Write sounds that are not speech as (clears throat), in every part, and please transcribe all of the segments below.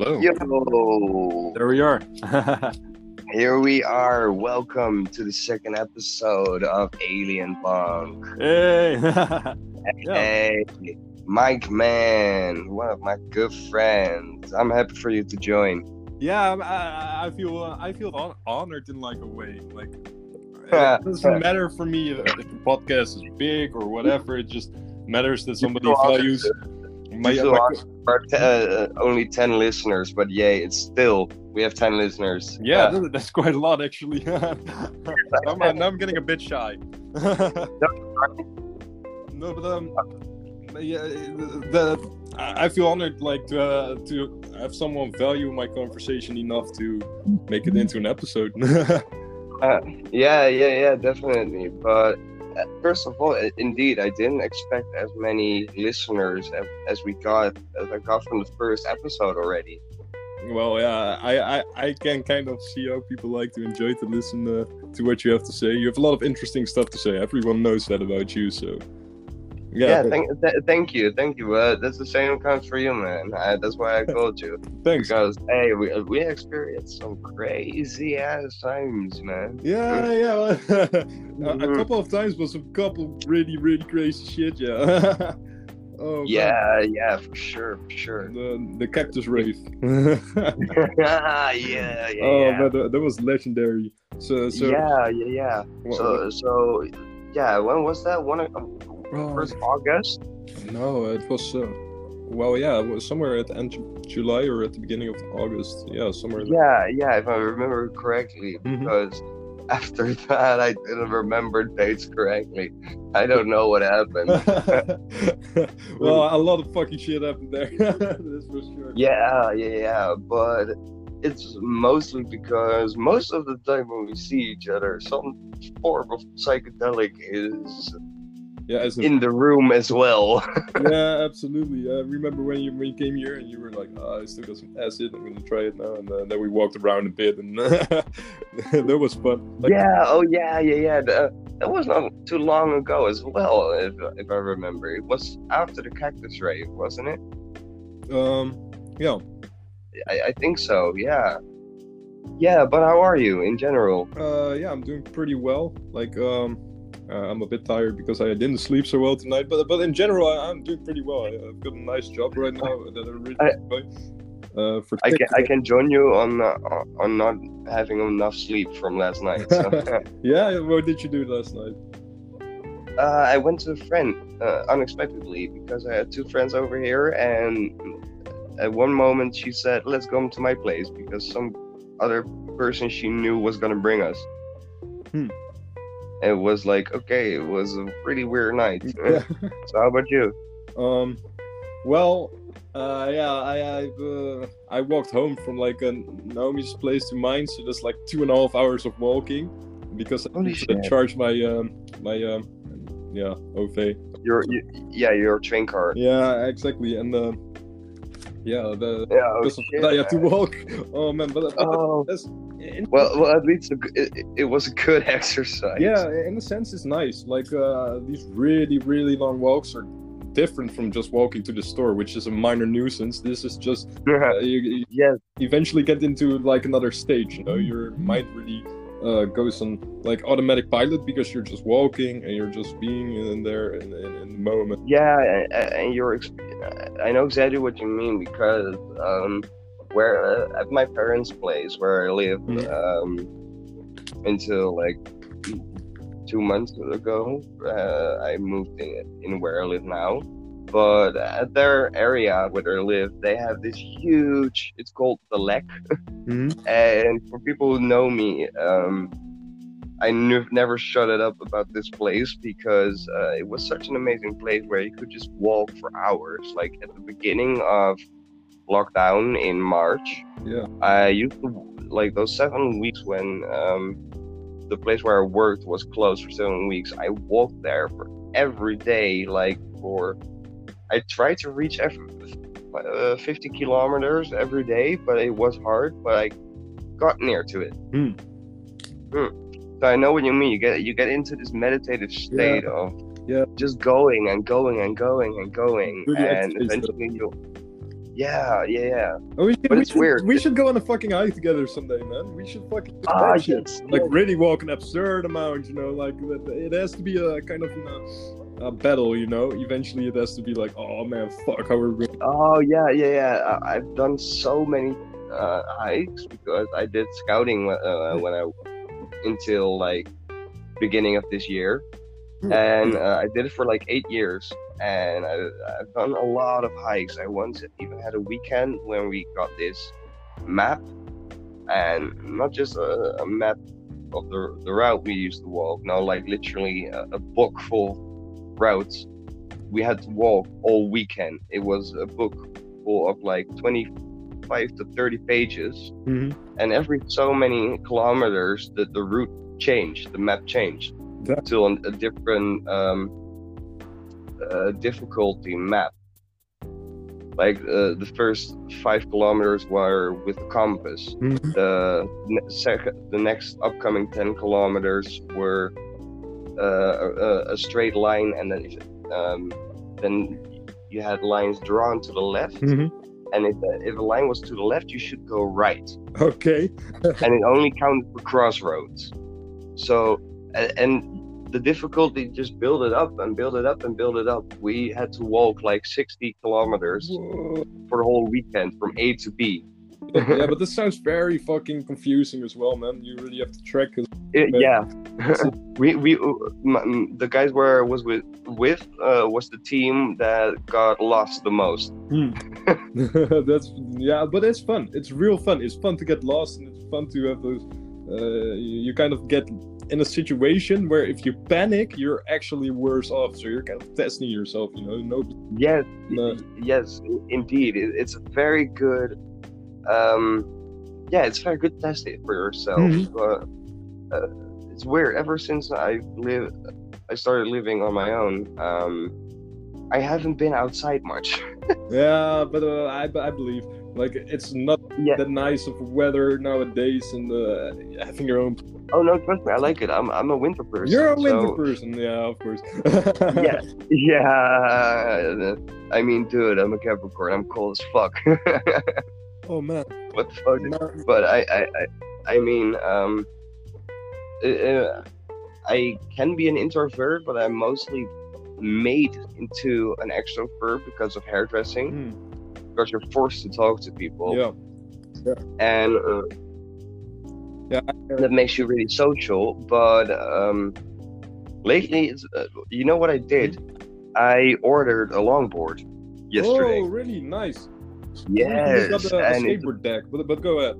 Hello. Yo, There we are. (laughs) here we are. Welcome to the second episode of Alien Punk. hey. (laughs) Yeah. Hey, Mike Man, one of my good friends. I'm happy for you to join. yeah, I, I feel uh, I feel hon- honored in like a way. Like (laughs) it doesn't matter for me if the podcast is big or whatever. It just matters that somebody values my, my- honored for t- uh, only 10 listeners, but yay, it's still, we have 10 listeners. Yeah, Uh, that's quite a lot actually. (laughs) I'm, now I'm getting a bit shy. (laughs) no, but um, yeah, the, I feel honored like to uh, to have someone value my conversation enough to make it into an episode. (laughs) yeah, yeah, yeah, definitely. But uh, first of all, indeed, I didn't expect as many listeners as, we got as I got from the first episode already. well, yeah, I, I I can kind of see how people like to enjoy to listen uh, to what you have to say. You have a lot of interesting stuff to say. Everyone knows that about you, so yeah. Yeah, thank, th- thank you, thank you. Uh, that's the same comes for you, man. Uh, that's why I (laughs) called you thanks. because hey, we we experienced some crazy ass times, man. Yeah, yeah. well, (laughs) a, a Mhm. couple of times was a couple really, really crazy shit. Yeah. (laughs) oh, man. Yeah, yeah, for sure, for sure. The the cactus rave. yeah, yeah, yeah. oh, yeah. man, that, that was legendary. So, so yeah, yeah, yeah. wha- So, so, yeah. When was that? One first August. no, it was. Uh, well, yeah, it was somewhere at the end of July or at the beginning of August. Yeah, somewhere. there. Yeah, yeah. If I remember correctly, Mhm. because (laughs) after that I didn't remember dates correctly. I don't know what happened. (laughs) (laughs) well, a lot of fucking shit happened there. That's for sure. yeah, yeah, yeah. But it's mostly because most of the time when we see each other, some form of psychedelic is Yeah, as a in the room as well. (laughs) yeah, absolutely. I remember when you when you came here and you were like, oh, "I still got some acid. I'm gonna try it now." And uh, then we walked around a bit, and (laughs) that was fun. Like, yeah, oh yeah, yeah, yeah. The- that was not too long ago as well, if, if I remember. It was after the cactus rave, wasn't it? Um, yeah. I, I think so. Yeah. Yeah, but how are you in general? Uh, yeah, I'm doing pretty well. Like, um, uh, I'm a bit tired because I didn't sleep so well tonight. But but in general, I, I'm doing pretty well. I, I've got a nice job right now that I really I- enjoy. Uh, for I can I can join you on uh, on not having enough sleep from last night. So. (laughs) yeah. What did you do last night? uh, I went to a friend uh, unexpectedly because I had two friends over here, and at one moment she said, "Let's go to my place," because some other person she knew was gonna bring us. Hmm. It was like okay, it was a pretty weird night. Yeah. (laughs) so how about you? Um, well, uh, yeah, I I, uh, I walked home from like a Naomi's place to mine, so that's like two and a half hours of walking because I Holy need to shit. charge my um my um yeah OV. Your you, yeah, your train car. Yeah, exactly, and uh, yeah, the Yeah. oh, because of shit. that you have to walk. Oh man, but, but Oh. that's Well, well, at least it, it was a good (laughs) exercise. yeah, in a sense, it's nice. Like uh, these really really long walks are different from just walking to the store, which is a minor nuisance. This is just uh, you, you yes. eventually get into like another stage. You know, your mind really uh, goes on like automatic pilot because you're just walking and you're just being in there in, in, in the moment. Yeah, and, and you're. I know exactly what you mean because um, where uh, at my parents' place where I live Mhm. um, until like two months ago, uh, I moved in, in where I live now. But at their area where they live, they have this huge. It's called the Lek. And for people who know me, um, I never shut it up about this place because uh, it was such an amazing place where you could just walk for hours. Like at the beginning of lockdown in March, Yeah. I used to like those seven weeks when um, the place where I worked was closed for seven weeks. I walked there for every day, like for. I tried to reach every, uh, 50 kilometers every day, but it was hard. But I got near to it. Hmm. Hmm. So I know what you mean. You get you get into this meditative state of Yeah. just going and going and going and going, Really and eventually you Yeah, yeah, yeah. Oh, we should, But we it's should- weird. We should go on a fucking hike together someday, man. We should fucking Ah, yes, Like really walk an absurd amount, you know. Like it has to be a kind of a battle, you know. Eventually, it has to be like, oh man, fuck, how are we? Oh yeah, yeah, yeah. I- I've done so many uh, hikes because I did scouting when- uh, when I until like beginning of this year, and uh, I did it for like eight years. And I, I've done a lot of hikes. I once even had a weekend when we got this map, and not just a, a map of the the route we used to walk. No, like literally a, a book full routes we had to walk all weekend. It was a book full of like 25 to 30 pages, Mhm. and every so many kilometers, the, the route changed, the map changed That- to an, a different um, uh, difficulty map. Like uh, the first five kilometers were with the compass. Mhm. The ne- second, the next upcoming 10 kilometers were a, a straight line, and then if, um, then you had lines drawn to the left. Mhm. And if, if a line was to the left, you should go right, Okay. (laughs) and it only counted for crossroads. So, a- and the difficulty just build it up and build it up and build it up. We had to walk like 60 kilometers Whoa. for the whole weekend from A to B. (laughs) yeah, but this sounds very fucking confusing as well, man. You really have to track. 'cause- It- yeah, (laughs) we we uh, m- the guys where I was with with uh, was the team that got lost the most. (laughs) That's yeah, but it's fun. It's real fun. It's fun to get lost, and it's fun to have those. Uh, you, you kind of get in a situation where if you panic, you're actually worse off. So you're kind of testing yourself. You know, no. Yes, No. yes, indeed. It, it's a very good. Um, yeah, it's very good test it for yourself. Mhm. But uh, it's weird. Ever since I live, I started living on my own. Um, I haven't been outside much. (laughs) Yeah, but uh, I I believe like it's not Yeah. that nice of weather nowadays, and uh, having your own. Oh no, trust me, I like it. I'm I'm a winter person. You're a winter so- person, yeah, of course. Yeah, (laughs) yeah. I mean, dude, I'm a Capricorn. I'm cold as fuck. (laughs) Oh man. what the fuck? No. But I, I, I, I mean, um, uh, I can be an introvert, but I'm mostly made into an extrovert because of hairdressing. Hmm, Because you're forced to talk to people, Yeah. yeah. and uh, Yeah. that makes you really social. But um, lately, it's, uh, you know what I did? I ordered a longboard yesterday. Oh, really nice. Yes, You got a, a and skateboard deck, but but go ahead.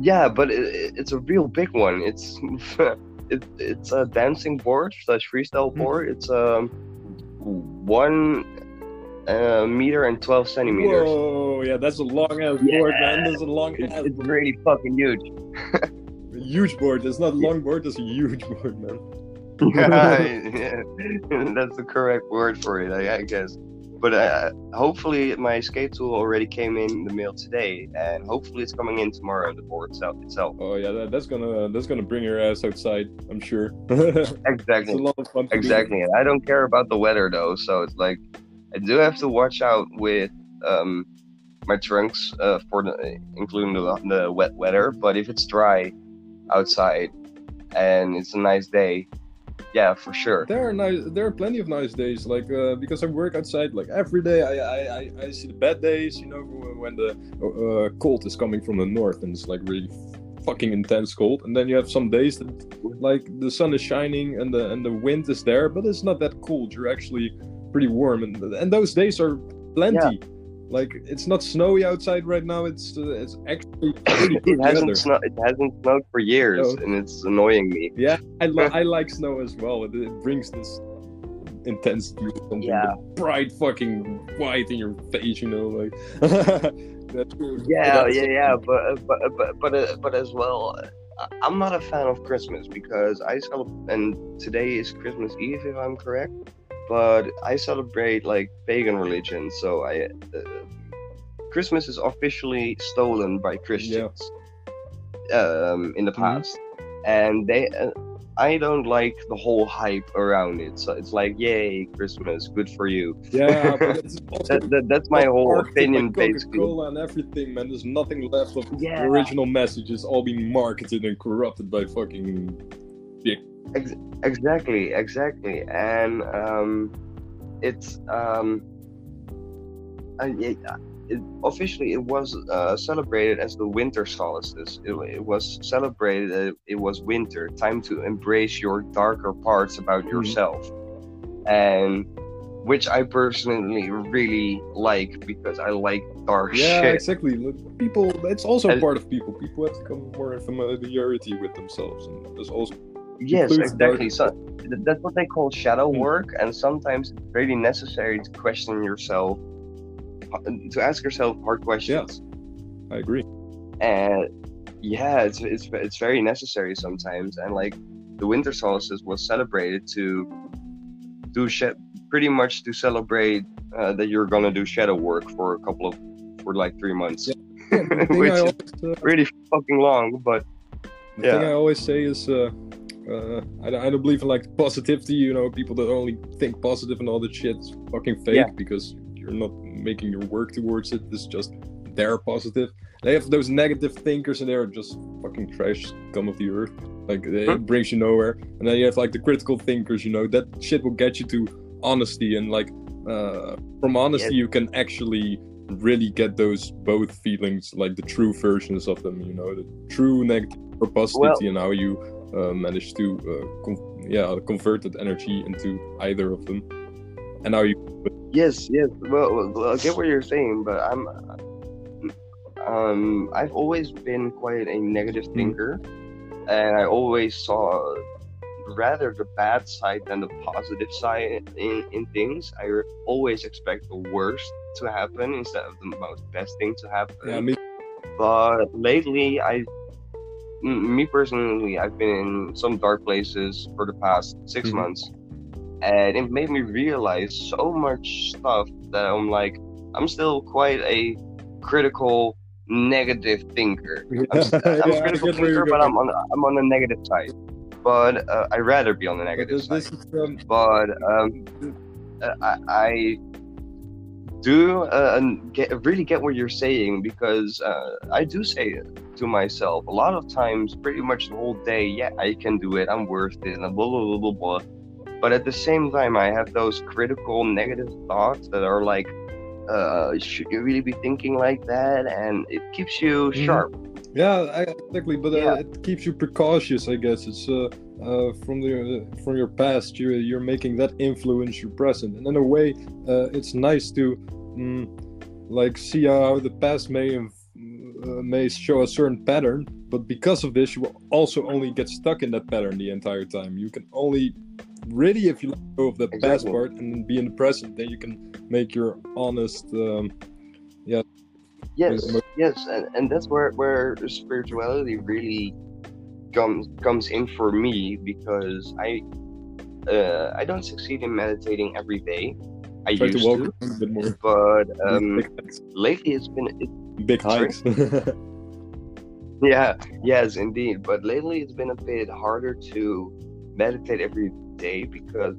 Yeah, but it, it's a real big one. It's (laughs) it, it's a dancing board slash freestyle Hmm. board. It's um one uh, meter and twelve centimeters. Whoa, yeah, that's a long ass Yeah. board, man. That's a long It's, ass it's really fucking huge. (laughs) huge board. It's not a long board. That's a huge (laughs) board, man. yeah, that's the correct word for it, I, I guess. But uh, hopefully, my skate tool already came in the mail today, and hopefully, it's coming in tomorrow. The board itself. itself. Oh yeah, that, that's gonna that's gonna bring your ass outside. I'm sure. (laughs) it's a Exactly. lot of fun. Do. Exactly. And I don't care about the weather though, so it's like I do have to watch out with um my trunks uh, for the including the, the wet weather. But if it's dry outside and it's a nice day, yeah, for sure. There are nice. There are plenty of nice days. Like uh, because I work outside like every day. I, I, I, see the bad days. You know when the uh, cold is coming from the north and it's like really fucking intense cold. And then you have some days that like the sun is shining and the and the wind is there, but it's not that cold. You're actually pretty warm, and and those days are plenty. Like it's not snowy outside right now. It's uh, it's actually (coughs) it hasn't snowed. It hasn't snowed for years, Oh. and it's annoying me. Yeah, I, li- (laughs) I like snow as well. It, it brings this intensity, something Yeah. bright fucking white in your face. You know, like (laughs) that's, Yeah, that's- yeah, yeah. But but but but uh, but as well, I'm not a fan of Christmas because I celebrate, and today is Christmas Eve, if I'm correct. But I celebrate like pagan religion, so I uh, Christmas is officially stolen by Christians um, in the Mhm. past, and they uh, I don't like the whole hype around it. So it's like, yay, Christmas, good for you. Yeah, but (laughs) it's also That, that, that's my whole opinion, by basically. Coca-Cola and everything, man. There's nothing left of Yeah. the original messages, all being marketed and corrupted by fucking. Exactly, exactly, and um, it's um, uh, it, it, officially it was uh, celebrated as the winter solstice. It, it was celebrated. It was winter, time to embrace your darker parts about Mhm. yourself, and which I personally really like because I like dark Yeah, shit. Yeah, exactly. Look, People, it's also And- part of people. People have to come more in familiarity with themselves, and there's also Yes, exactly. So th- that's what they call shadow Hmm. work, and sometimes it's really necessary to question yourself, to ask yourself hard questions. yes, I agree. And yeah, it's it's it's very necessary sometimes. And like the winter solstice was celebrated to do sh- pretty much to celebrate uh, that you're gonna do shadow work for a couple of for like three months. Yeah. thing (laughs) Which I always, uh, Really fucking long, but the thing Yeah. I always say is, uh, uh, I, don't- I don't believe in like positivity. You know, people that only think positive and all that shit is fucking fake Yeah. because you're not making your work towards it. It's just they're positive. They have those negative thinkers and they're just fucking trash scum of the earth. Like it Hmm. brings you nowhere. And then you have like the critical thinkers. You know, that shit will get you to honesty and like uh, from honesty you can actually really get those both feelings like the true versions of them you know the true negative or positivity and how you uh, manage to uh, con- yeah convert that energy into either of them and how you Yes, yes. Well, well, I get what you're saying, but I'm, um, I've always been quite a negative Mm. thinker, and I always saw rather the bad side than the positive side in, in things. I always expect the worst to happen instead of the most best thing to happen. yeah me But lately, I, m- me personally, I've been in some dark places for the past 6 Mhm. months, and it made me realize so much stuff that I'm like, I'm still quite a critical, negative thinker. (laughs) I'm, I'm Yeah, I a critical get where you're thinker, but. I'm on I'm on the negative side. But uh, I'd rather be on the but negative this, side um, but um, I, I do uh, and get, really get what you're saying because uh, I do say it to myself a lot of times, pretty much the whole day. Yeah, I can do it. I'm worth it. And blah blah blah blah blah. But at the same time, I have those critical negative thoughts that are like, uh, should you really be thinking like that? And it keeps you Mhm. sharp. yeah exactly but uh, Yeah. it keeps you precautious i guess it's uh, from the from your past you're you're making that influence your present. And in a way uh, it's nice to mm, like see how the past may uh, may show a certain pattern but because of this you will also only get stuck in that pattern the entire time. You can only really if you let go of the past part and be in the present then you can make your honest um, Yes, yes, and, and that's where where spirituality really comes comes in for me because I uh, I don't succeed in meditating every day. I try used to walk to, a bit more but um, lately it's been it, big hikes (laughs) yeah yes indeed. But lately it's been a bit harder to meditate every day because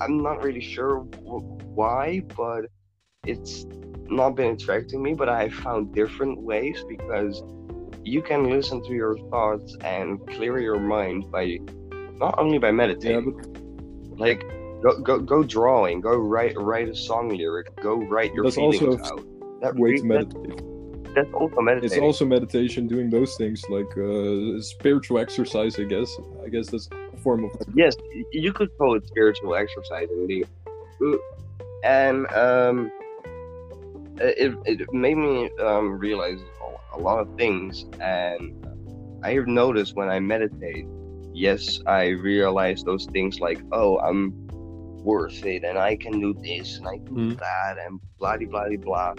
I'm not really sure w- why, but it's not been attracting me. But I found different ways because you can listen to your thoughts and clear your mind by not only by yeah meditating, but like go go go drawing, go write write a song lyric, go write your That's feelings also out. That way to meditate. that's also meditation It's also meditation, doing those things like uh, spiritual exercise. I guess. I guess that's a form of. yes, you could call it spiritual exercise indeed. Uh, And um, it, it made me um, realize a- lot of things. And I have noticed when I meditate, yes, I realize those things like, oh, I'm worth it and I can do this and I can do Mhm. that and blah blah blah blah.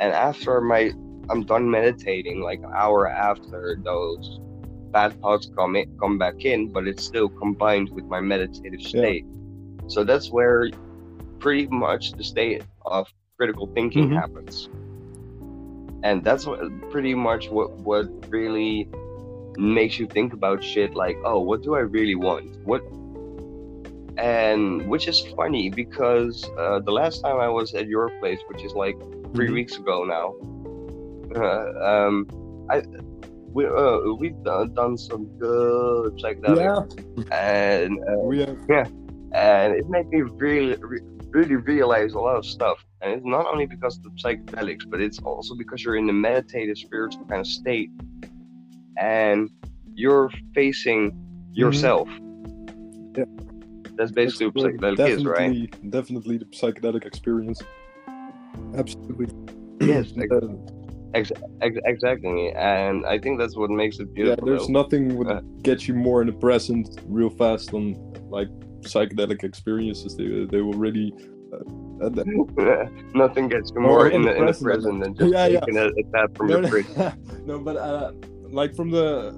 And after my I'm done meditating, like an hour after those bad thoughts come in, come back in, but it's still combined with my meditative Yeah. state. So that's where pretty much the state of critical thinking Mhm. happens. And that's what pretty much what what really makes you think about shit like, oh, what do I really want? What and which is funny because uh, the last time I was at your place, which is like 3 Mhm. weeks ago now, uh, um, I we uh, we've done, done some good psychedelics, and uh, we have. and it made me really re- really realize a lot of stuff. And it's not only because of the psychedelics, but it's also because you're in a meditative, spiritual kind of state, and you're facing yourself. Yeah. That's basically what That's psychedelic is, right? definitely, definitely the psychedelic experience. Absolutely. Yes, (clears throat) Uh, ex- Ex- exactly, and I think that's what makes it beautiful. yeah, there's though. nothing would Uh, get you more in the present real fast than like psychedelic experiences. They they will really. (laughs) Nothing gets you More in the in the present present than- just Yeah, yeah. taking a, a tap from no, your fridge. (laughs) no, but uh, like from the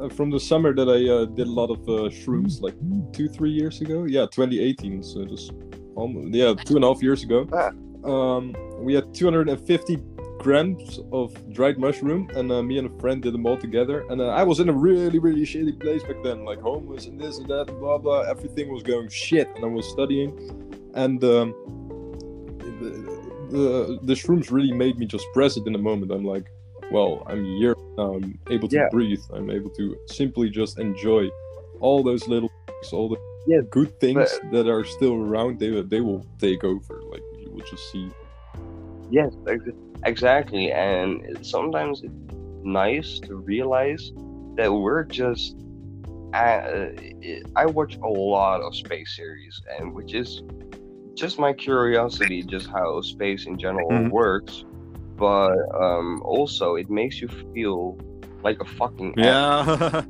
uh, from the summer that I uh, did a lot of uh, shrooms, like two three years ago. Yeah, 2018. So just almost yeah, two and a half years ago. Ah. Um, we had 250 grams of dried mushroom, and uh, me and a friend did them all together. And uh, I was in a really really shitty place back then, like homeless and this and that, blah blah. Everything was going shit, and I was studying, and. Um, the, the, the shrooms really made me just present in the moment. I'm like, well, I'm here now. I'm able to Yeah. breathe. I'm able to simply just enjoy all those little, things, all the Yeah, good things that are still around. They will- they will take over. Like you will just see. Yes, exactly. And sometimes it's nice to realize that we're just. Uh, I watch a lot of space series, and which is just my curiosity, just how space in general Mhm. works. But um, also, it makes you feel like a fucking. Yeah.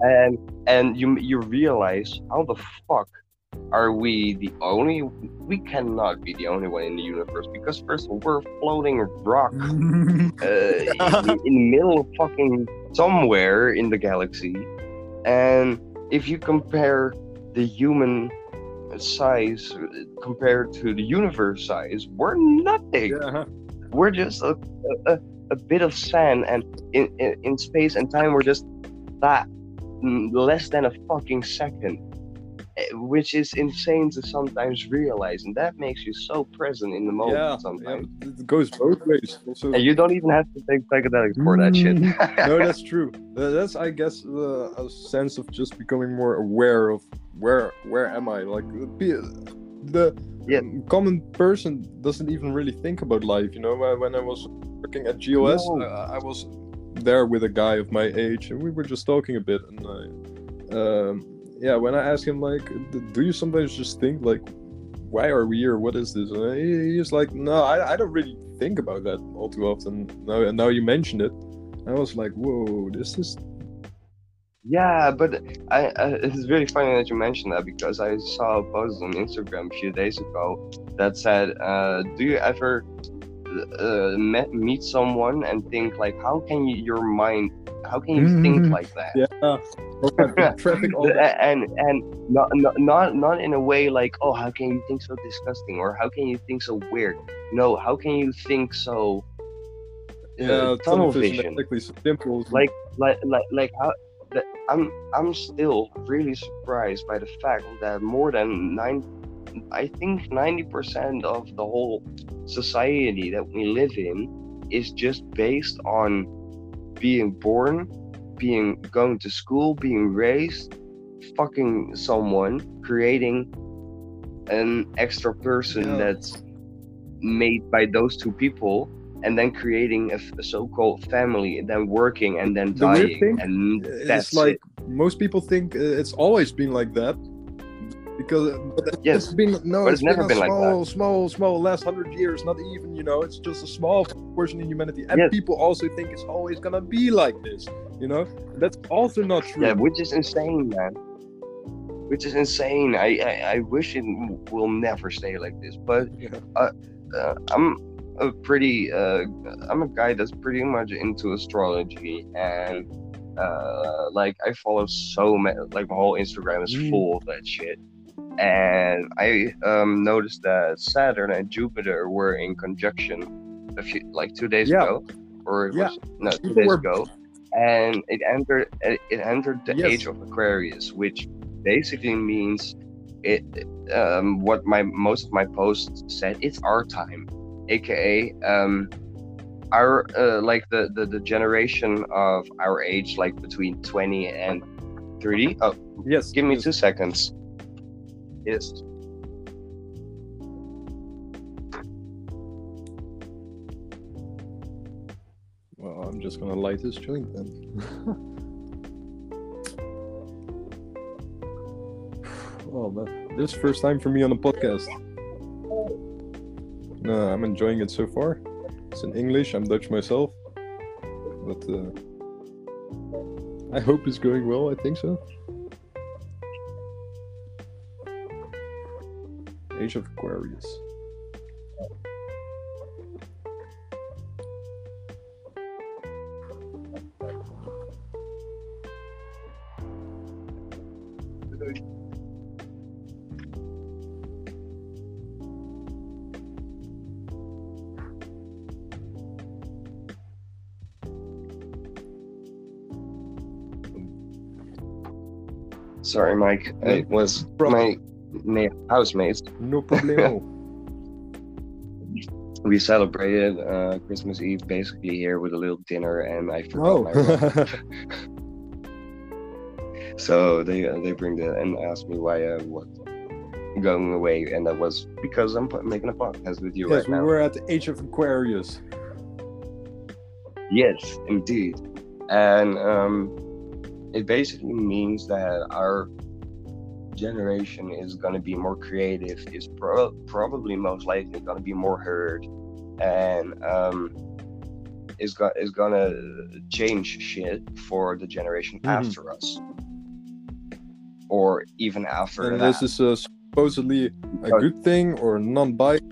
and and you you realize how the fuck are we the only we cannot be the only one in the universe because first of all we're floating rock (laughs) uh, in, in the middle of fucking somewhere in the galaxy and if you compare the human size compared to the universe size we're nothing yeah. we're just a, a, a bit of sand and in, in, in space and time we're just that mm, less than a fucking second which is insane to sometimes realize and that makes you so present in the moment Yeah, yeah, sometimes it goes both ways. Also, and you don't even have to take psychedelics for that shit (laughs) no, that's true. That's, I guess, uh, a sense of just becoming more aware of where where am I? Like be- the Yeah. common person doesn't even really think about life. You know, When- when I was working at GOS, No. I, I was there with a guy of my age, and we were just talking a bit. And I, um, yeah, when I ask him like, do you sometimes just think like, why are we here? What is this? And he, he's like, no, I, I don't really think about that all too often. Now, and now you mentioned it, I was like, whoa, this is yeah but I, I it's really funny that you mentioned that because i saw a post on instagram a few days ago that said uh, do you ever uh, met, meet someone and think like how can you your mind how can you think Mhm. like that? Yeah, (laughs) traffic and and not, not not not in a way like oh how can you think so disgusting? or how can you think so weird? No how can you think so uh, Yeah, tunnel vision? Simple. like like like like how that I'm I'm still really surprised by the fact that more than nine I think ninety percent of the whole society that we live in is just based on being born, being going to school, being raised, fucking someone, creating an extra person Yeah. that's made by those two people and then creating a, so-called family and then working and then The dying thing and it's that's like it. most people think uh, it's always been like that because uh, but it's Yes, been no but it's never a been like small small small last hundred years not even you know it's just a small portion in humanity. And Yes. people also think it's always gonna be like this you know? That's also not true. Yeah which is insane man. Which is insane. I i, I wish it will never stay like this but Yeah. uh, i'm a pretty uh i'm a guy that's pretty much into astrology and uh like i follow so many like my whole instagram is Mm. full of that shit and i um noticed that saturn and jupiter were in conjunction a few like two days Yeah. ago or it Yeah. was no two days were- ago and it entered it entered the Yes. age of Aquarius, which basically means it. Um, what my most of my posts said, it's our time, aka um, our uh, like the, the the generation of our age, like between twenty and thirty. Oh, Yes. give me two seconds. Well, I'm just gonna light this joint then. (laughs) oh man, this is first time for me on a podcast. No, I'm enjoying it so far. It's in English. I'm Dutch myself, but uh, I hope it's going well. I think so. Age of Aquarius. Sorry, Mike. It was problem. my, my housemates. No problem. (laughs) We celebrated uh, Christmas Eve basically here with a little dinner, and I forgot my oh. (laughs) (laughs) So they uh, they bring the and asked me why I was going away, and that was because I'm making a podcast with you yes, right we now. were at the Age of Aquarius. Yes, indeed, and um, it basically means that our generation is going to be more creative, is pro- probably most likely going to be more heard, and um, is go- is going to change shit for the generation Mhm. after us, or even after And that. this is uh, supposedly a Because- good thing or non-biased.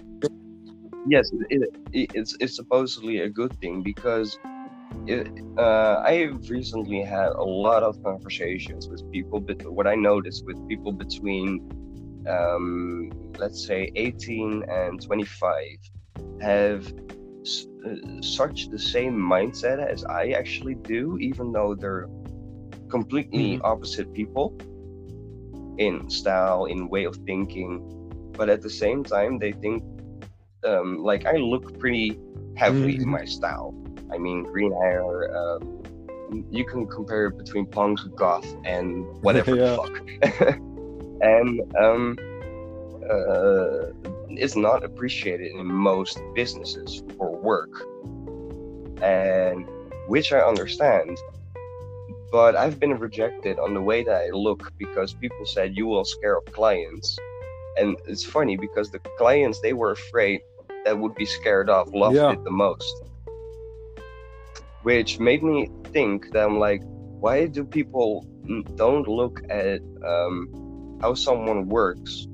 Yes, it, it, it's it's supposedly a good thing because it, uh, I recently had a lot of conversations with people. But what I noticed with people between, um, let's say, 18 and 25, have s- uh, such the same mindset as I actually do, even though they're completely Mhm. opposite people in style, in way of thinking. But at the same time, they think um, like I look pretty heavily in Mhm. my style. I mean, green hair. Um, you can compare it between punk, goth, and whatever the (laughs) fuck. (laughs) and um, uh, it's not appreciated in most businesses for work, and which I understand. But I've been rejected on the way that I look because people said you will scare off clients. And it's funny because the clients they were afraid that would be scared off loved Yeah. it the most. Which made me think that I'm like, why do people don't look at um, how someone works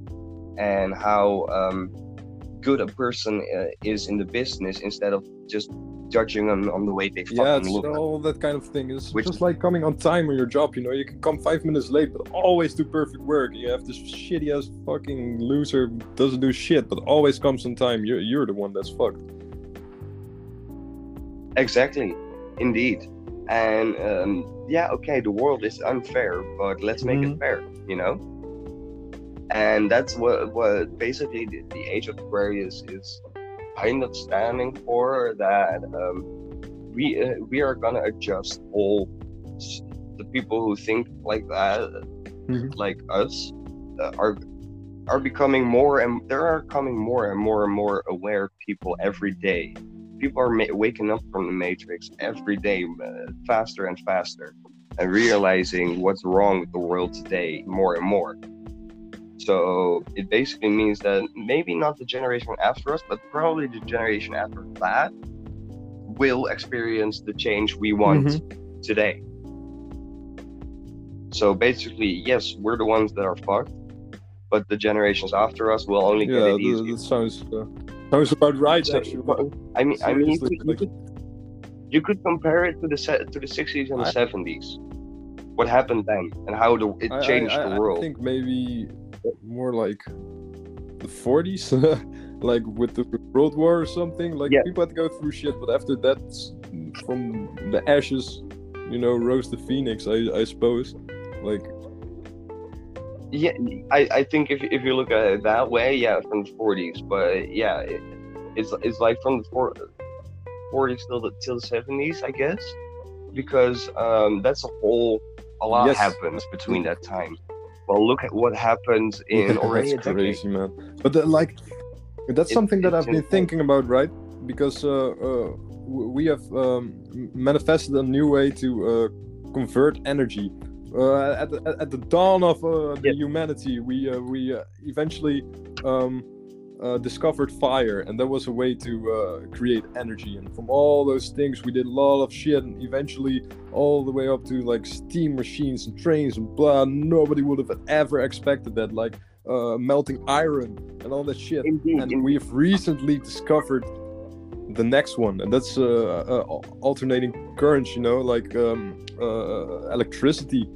and how um, good a person uh, is in the business instead of just judging them on the way they fucking Yeah, it's look? all that kind of thing. It's Which- just like coming on time on your job. You know, you can come five minutes late, but always do perfect work. You have this shitty ass fucking loser doesn't do shit, but always comes on time. You're you're the one that's fucked. Exactly, indeed. And um, yeah, okay, the world is unfair, but let's make it fair, you know? And that's what, what basically the, the Age of Aquarius is kind of standing for that um, we, uh, we are gonna adjust all the people who think like that, Mhm. like us, uh, are are becoming more and there are coming more and more and more aware people every day people are ma- waking up from the matrix every day uh, faster and faster and realizing what's wrong with the world today more and more. So it basically means that maybe not the generation after us but probably the generation after that will experience the change we want Mm-hmm. today. So basically yes we're the ones that are fucked but the generations after us will only get Yeah, it that, easier. that sounds uh, sounds about right. So, actually. I mean, I mean, you could, you could, you could compare it to the se- to the sixties and the seventies. What happened then, and how the, it I- changed I, I, the world. I think maybe more like the 40s, (laughs) like with the World War or something. Like Yeah. people had to go through shit, but after that, from the ashes, You know, Rose the Phoenix. I I suppose. Like Yeah, I, I think if if you look at it that way, yeah, from the forties, but yeah, it, it's it's like from the four, 40s till the till the seventies, I guess, because um that's a whole a lot Yes. happens between that time. Well, look at what happens (laughs) in already a that's decade. crazy, man. But uh, like, that's It- something that I've been thinking about, right? Because uh, uh, we have um, manifested a new way to uh, convert energy. Uh, at, the, at the dawn of uh, the Yes. humanity, we uh, we uh, eventually um, uh, discovered fire, and that was a way to uh, create energy. And from all those things, we did a lot of shit, and eventually all the way up to like steam machines and trains and blah. Nobody would have ever expected that, like uh, melting iron and all that shit. Indeed, And we've recently discovered the next one, and that's uh, uh, alternating currents. You know, like um, uh, electricity.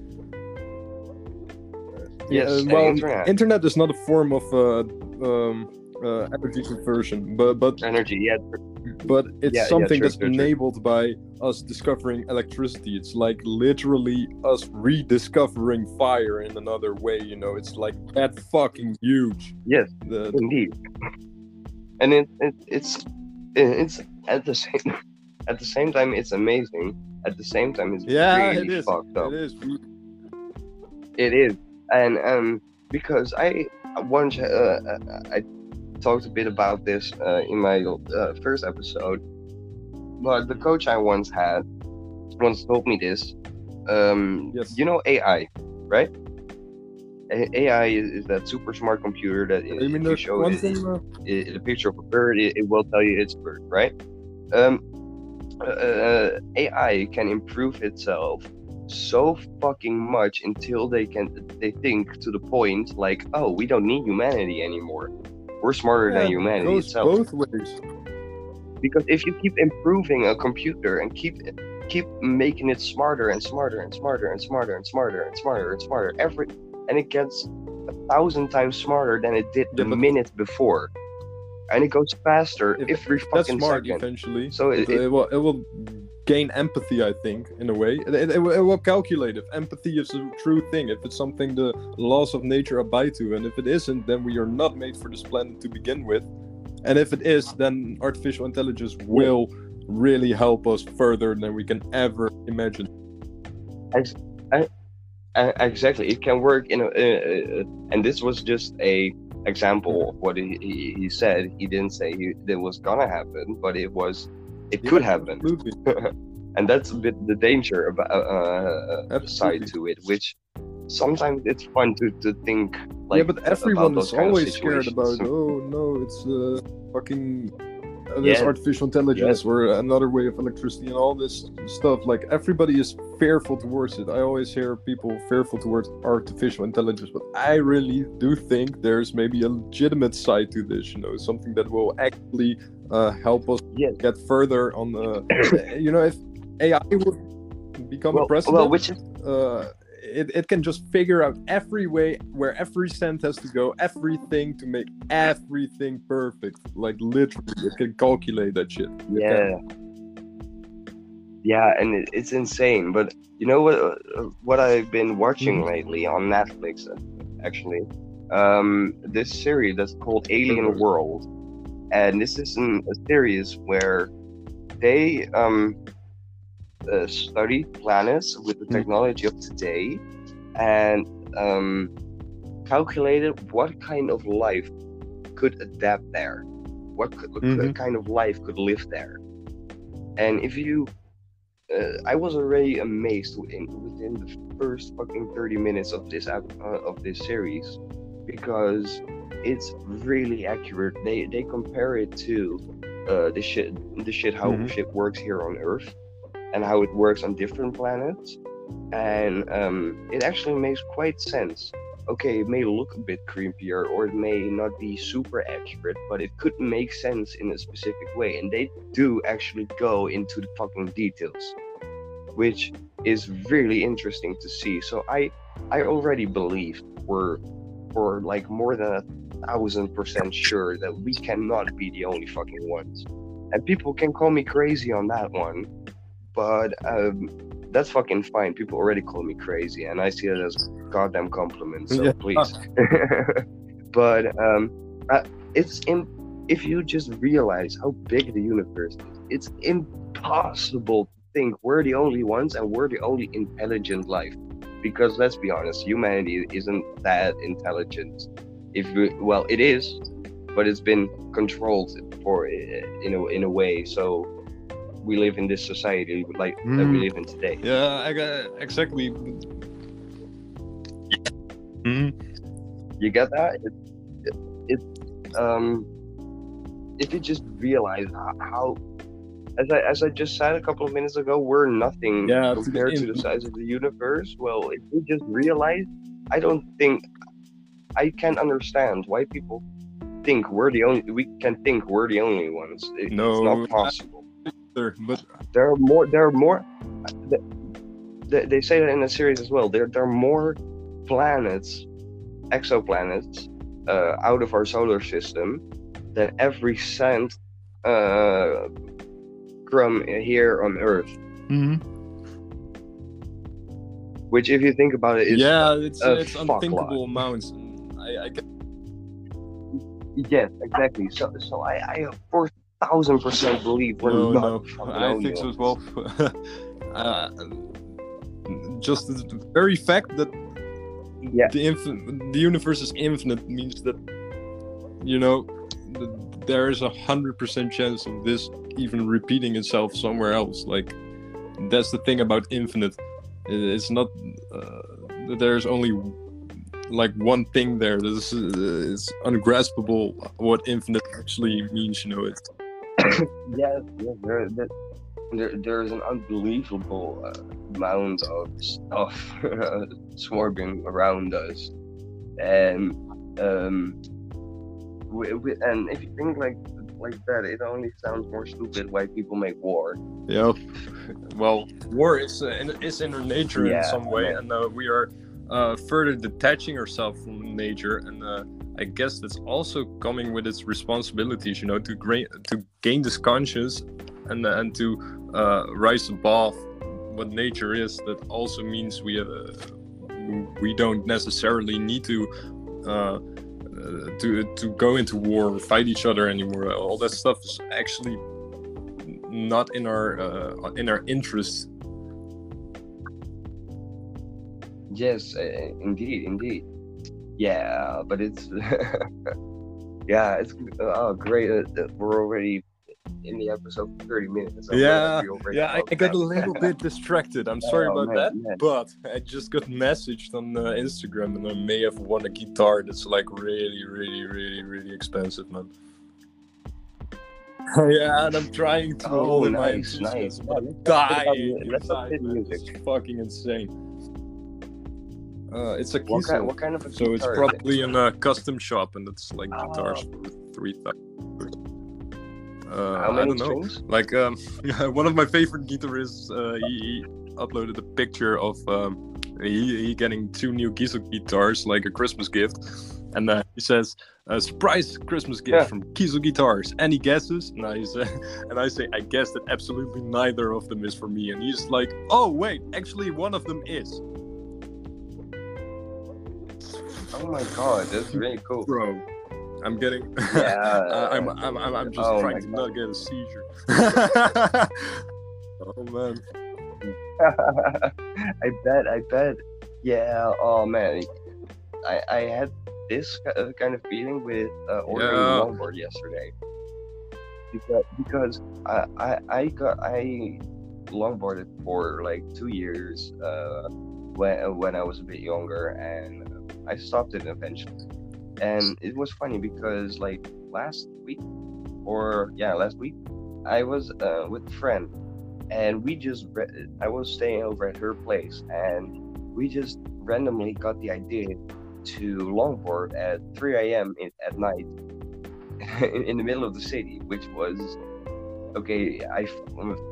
Yes, Uh, well, internet. internet is not a form of uh, um, uh, energy conversion, but but energy. Yeah, but it's Yeah, yeah, something true, that's true, true. enabled by us discovering electricity. It's like literally us rediscovering fire in another way. You know, it's like that fucking huge. Yes, The, indeed. And it, it it's it's at the same (laughs) at the same time it's amazing. At the same time it's yeah, really it is. fucked up. It is. It is, and um, because I once uh, I talked a bit about this uh, in my uh, first episode, but the coach I once had once told me this. Um, Yes. you know AI, right? A- AI is, is that super smart computer that if you show it, thing? Uh, i- a picture of a bird, it, it will tell you it's a bird, right? Um, uh, AI can improve itself so fucking much until they can they think to the point like, oh, we don't need humanity anymore. We're smarter yeah, than it humanity goes itself. both ways. Because if you keep improving a computer and keep keep making it smarter and smarter and smarter and smarter and smarter and smarter and smarter every and it gets a thousand times smarter than it did the Yeah, minute before. And it goes faster If- every That's smart second. eventually. So it- it, it will it will gain empathy. I think in a way, it, it, it will- calculate if empathy is a true thing. If it's something the laws of nature abide to, and if it isn't, then we are not made for this planet to begin with. And if it is, then artificial intelligence will really help us further than we can ever imagine. Uh, exactly, it can work in a, and this was just a example of what he, he, he said. He didn't say he, was gonna happen, but it was, it could happen. (laughs) And that's a bit the danger about uh, uh, side to it, which sometimes it's fun to, to think like yeah, but everyone is always scared about. (laughs) Oh no, it's uh, fucking. Uh, there's Yeah. artificial intelligence or another way of electricity and all this stuff. Like everybody is fearful towards it. I always hear people fearful towards artificial intelligence, but I really do think there's maybe a legitimate side to this. You know, something that will actually uh, help us Yes. get further on the. you know, if AI would become well, a precedent, well, which is uh, it, it can just figure out every way where every cent has to go, everything to make everything perfect. Like literally, it can calculate that shit. It yeah yeah and it, it's insane but you know what what i've been watching Mhm. lately on netflix actually um this series that's called alien world and this is an, a series where they um uh, study planets with the Mhm. technology of today and um calculated what kind of life could adapt there what could, what Mhm. kind of life could live there and if you uh, I was already amazed within within the first fucking thirty minutes of this uh, of this series because it's really accurate. They they compare it to uh, the shit the shit how Mhm. shit works here on Earth and how it works on different planets, and um, it actually makes quite sense. Okay, it may look a bit creepier or it may not be super accurate, but it could make sense in a specific way, and they do actually go into the fucking details which is really interesting to see so i i already believe we're for like more than a thousand percent sure that we cannot be the only fucking ones and people can call me crazy on that one but um that's fucking fine. People already call me crazy, and I see it as goddamn compliment. So Yeah. please. (laughs) but um, uh, it's in, if you just realize how big the universe is, it's impossible to think we're the only ones and we're the only intelligent life. Because let's be honest, humanity isn't that intelligent. If we, well, it is, but it's been controlled for in a in a way. So we live in this society like that we Mm. live in today. Yeah, I got exactly. Mhm. You get that? It, it, it um, if you just realize how, as I as I just said a couple of minutes ago, we're nothing Yeah, compared to the size of the universe. Well, if you just realize, I don't think I can't understand why people think we're the only. We can think we're the only ones. It- No, it's not possible. Sure, But there are more there are more they, they say that in the series as well there, there are more planets exoplanets uh, out of our solar system than every cent uh, crumb here on earth which if you think about it is yeah, it's a it's fuck lot. unthinkable amounts. I, I yes exactly so so i i four thousand percent believe we're no, not no, I think so as well. (laughs) uh, just the very fact that Yeah. the infin- the universe is infinite means that you know th- there is a hundred percent chance of this even repeating itself somewhere else. Like that's the thing about infinite. It's not uh, that there's only like one thing there. This is it's ungraspable what infinite actually means. You know, it's (coughs) yes, yes there, there, there, there's an unbelievable uh, amount of stuff (laughs) swarming around us, and um, we, we, and if you think like like that, it only sounds more stupid why people make war. Yeah. Well, war is uh, in, is in our nature in some way, yeah. and uh, we are uh, further detaching ourselves from nature, and uh, I guess that's also coming with its responsibilities. You know, to gra- to gain this conscience, and and to uh, rise above what nature is. That also means we uh, we don't necessarily need to. Uh, to to go into war or fight each other anymore. All that stuff is actually not in our uh, in our interest. Yes, uh, indeed, indeed. Yeah, but it's (laughs) yeah, it's oh great. Uh, we're already in the episode for thirty minutes. I'm Yeah, Yeah, I, I got a little bit distracted. I'm sorry Oh, about man, that, man. but I just got messaged on uh, Instagram, and I may have won a guitar that's like really, really, really, really expensive, man. (laughs) yeah, and I'm trying to Oh, hold in my nice, nice. I'm Yeah, let's talk about dying mu- let's talk inside, about man. music. It's fucking insane. Uh, it's a What kind, what kind of a So it's it? probably in a custom shop, and it's like guitars Oh. for three thousand. Uh, I don't know. strings? Like um, (laughs) one of my favorite guitarists, uh, he, he uploaded a picture of um, he, he getting two new Kiesel guitars, like a Christmas gift, and uh, he says, uh, "Surprise Christmas gift Yeah. from Kiesel Guitars." Any guesses? And I say, (laughs) and I say, I guess that absolutely neither of them is for me. And he's like, "Oh wait, actually one of them is." Oh my god, that's really cool. Bro, I'm getting. (laughs) Yeah, Uh, I'm, I'm, I'm, I'm just Oh trying to God. not get a seizure. (laughs) oh man. (laughs) I bet, I bet. Yeah. Oh man, I I had this uh, kind of feeling with uh, ordering Yeah. longboard yesterday. Because because I I I got I longboarded for like two years uh, when when I was a bit younger and I stopped it eventually. And it was funny because like last week or yeah last week I was uh, with a friend and we just re- I was staying over at her place and we just randomly got the idea to longboard at 3 a.m. In, at night (laughs) in, in the middle of the city, which was okay. I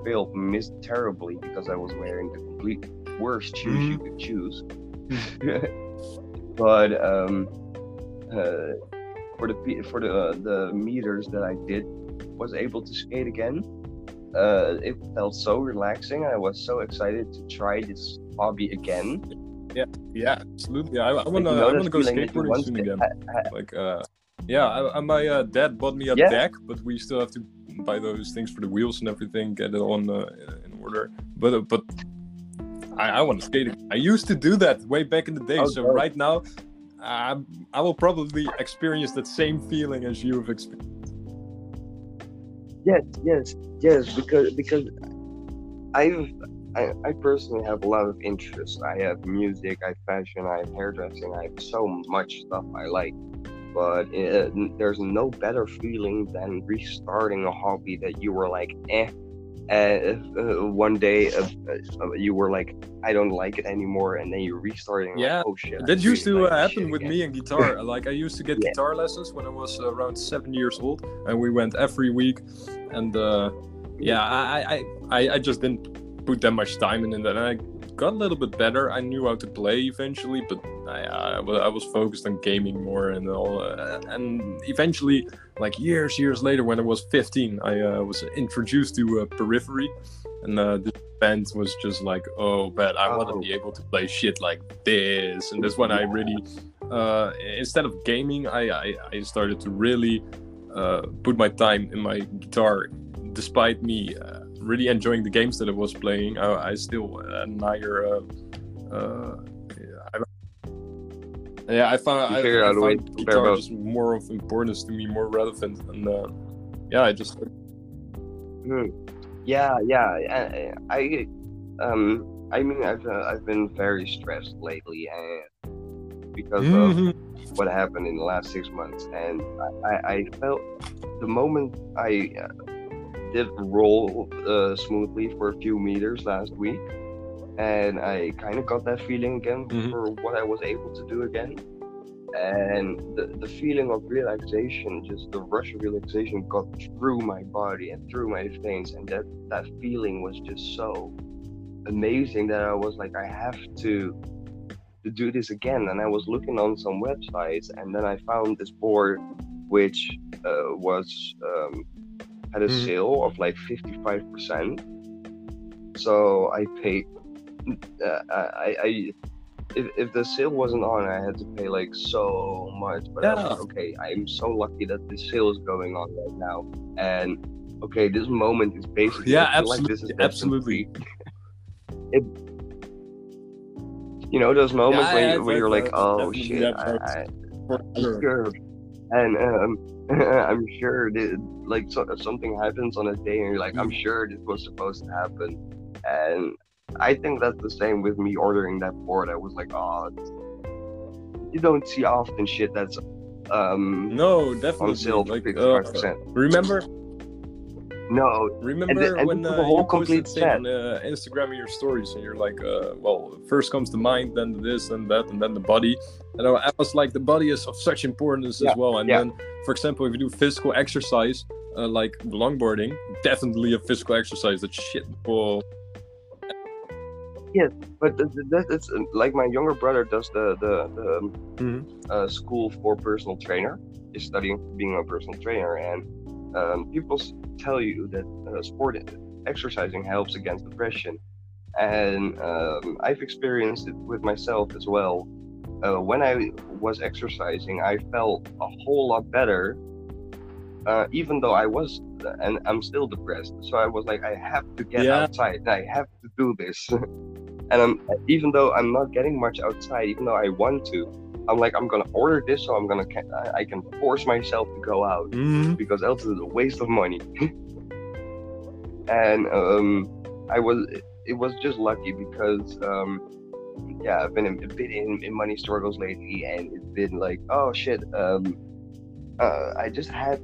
failed missed terribly because I was wearing the complete worst shoes you could choose. (laughs) but um, uh, for the for the uh, the meters that I did, was able to skate again. uh, it felt so relaxing. I was so excited to try this hobby again. Yeah, yeah, absolutely. I, I want to. you know I want to go feeling that you skateboarding soon again. I- I- Like, uh, yeah, I, I, my uh, dad bought me a Yeah. deck, but we still have to buy those things for the wheels and everything, get it on uh, in order. But uh, but I, I want to skate. I used to do that way back in the day. Oh, so right now, I, I will probably experience that same feeling as you have experienced. Yes, yes, yes. Because because I've I, I personally have a lot of interests. I have music, I have fashion, I have hairdressing. I have so much stuff I like. But uh, there's no better feeling than restarting a hobby that you were like, eh. And uh, one day uh, uh, you were like, I don't like it anymore, and then you restarting. Yeah, like, oh shit. That used to like uh, happen with again." me and guitar. (laughs) like I used to get Yeah. guitar lessons when I was uh, around seven years old, and we went every week. And uh, yeah, I, I I I just didn't put that much time in and then I got a little bit better. I knew how to play eventually, but I I, I was focused on gaming more and all. Uh, and eventually, like years years later, when I was 15, I uh, was introduced to uh, Periphery, and uh, this band was just like, oh, but I want to Oh. be able to play shit like this, and that's when I really, uh, instead of gaming, I I, I started to really uh, put my time in my guitar, despite me uh, really enjoying the games that I was playing. I, I still admire. Uh, uh, I, yeah, I found I, I out found guitar both. just more of importance to me, more relevant, and uh, yeah, I just Hmm. Yeah, yeah. I, um, I mean, I've uh, I've been very stressed lately, and because of Mhm. what happened in the last six months, and I, I, I felt the moment I uh, did roll uh, smoothly for a few meters last week, and I kind of got that feeling again Mhm. for what I was able to do again. And the, the feeling of relaxation, just the rush of relaxation, got through my body and through my veins, and that that feeling was just so amazing that I was like, I have to to do this again. And I was looking on some websites, and then I found this board, which uh, was um, had a Mhm. sale of like fifty five percent. So I paid. Uh, I, I if, if the sale wasn't on, I had to pay like so much. But I was like, okay, I'm so lucky that this sale is going on right now, and okay, this moment is basically Yeah, feel like this is absolutely, destined to be- It, you know those moments Yeah, when, yeah, you, when you're like, oh shit, I. I, I'm sure. sure. And um, (laughs) I'm sure that like so, something happens on a day, and you're like, I'm sure this was supposed to happen. And I think that's the same with me ordering that board. I was like, oh, you don't see often shit that's um No, definitely on sale Like, uh, remember, No, remember and when this is uh, a whole you complete thing set. on uh, Instagram in your stories, and you're like, uh, well, first comes the mind, then this and that, and then the body. And I I was like, the body is of such importance Yeah, as well. And yeah. then, for example, if you do physical exercise, uh, like longboarding, definitely a physical exercise. That shit yes but th- th- that, uh, like my younger brother does the the, the um, Mhm. uh, school for personal trainer. Is studying being a personal trainer, and um, people tell you that uh, sport exercising helps against depression, and um, I've experienced it with myself as well. Uh, when I was exercising, I felt a whole lot better, uh, even though I was, and I'm still depressed. So I was like, I have to get Yeah. outside. I have to do this. (laughs) and I'm even though I'm not getting much outside, even though I want to, I'm like I'm gonna order this, so I'm gonna ca- I- I can force myself to go out Mhm. because else it's a waste of money. (laughs) and um, I was it was just lucky because um, yeah, I've been a bit in, in money struggles lately, and it's been like oh shit, um, uh, I just had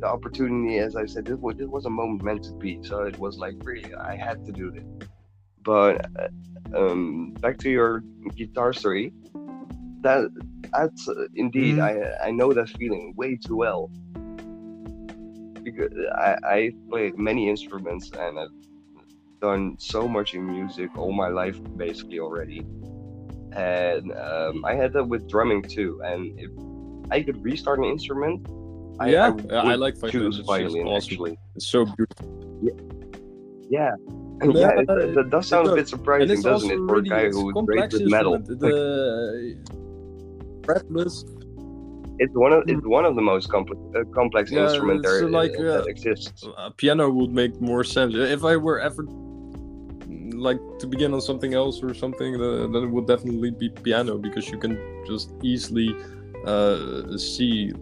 the opportunity, as I said, this was this was a moment meant to be. So it was like really, I had to do this. But uh, um, back to your guitar story, that that's uh, indeed, Mhm. I I know that feeling way too well because I I played many instruments and I've done so much in music all my life basically already. And um, I had that with drumming too. And if I could restart an instrument, I, Yeah, would I like violin. choose It's violin awesome. actually. It's so beautiful. Yeah. (laughs) Yeah, yeah, it, it- that does sound a bit surprising, doesn't also it, for a guy it's who is complex with metal? instrument. The fretless. It's one of it's one of the most complex uh, complex Yeah, instrument it's there like, uh, uh, that exists. A piano would make more sense if I were ever like to begin on something else or something. The, then it would definitely be piano because you can just easily uh, see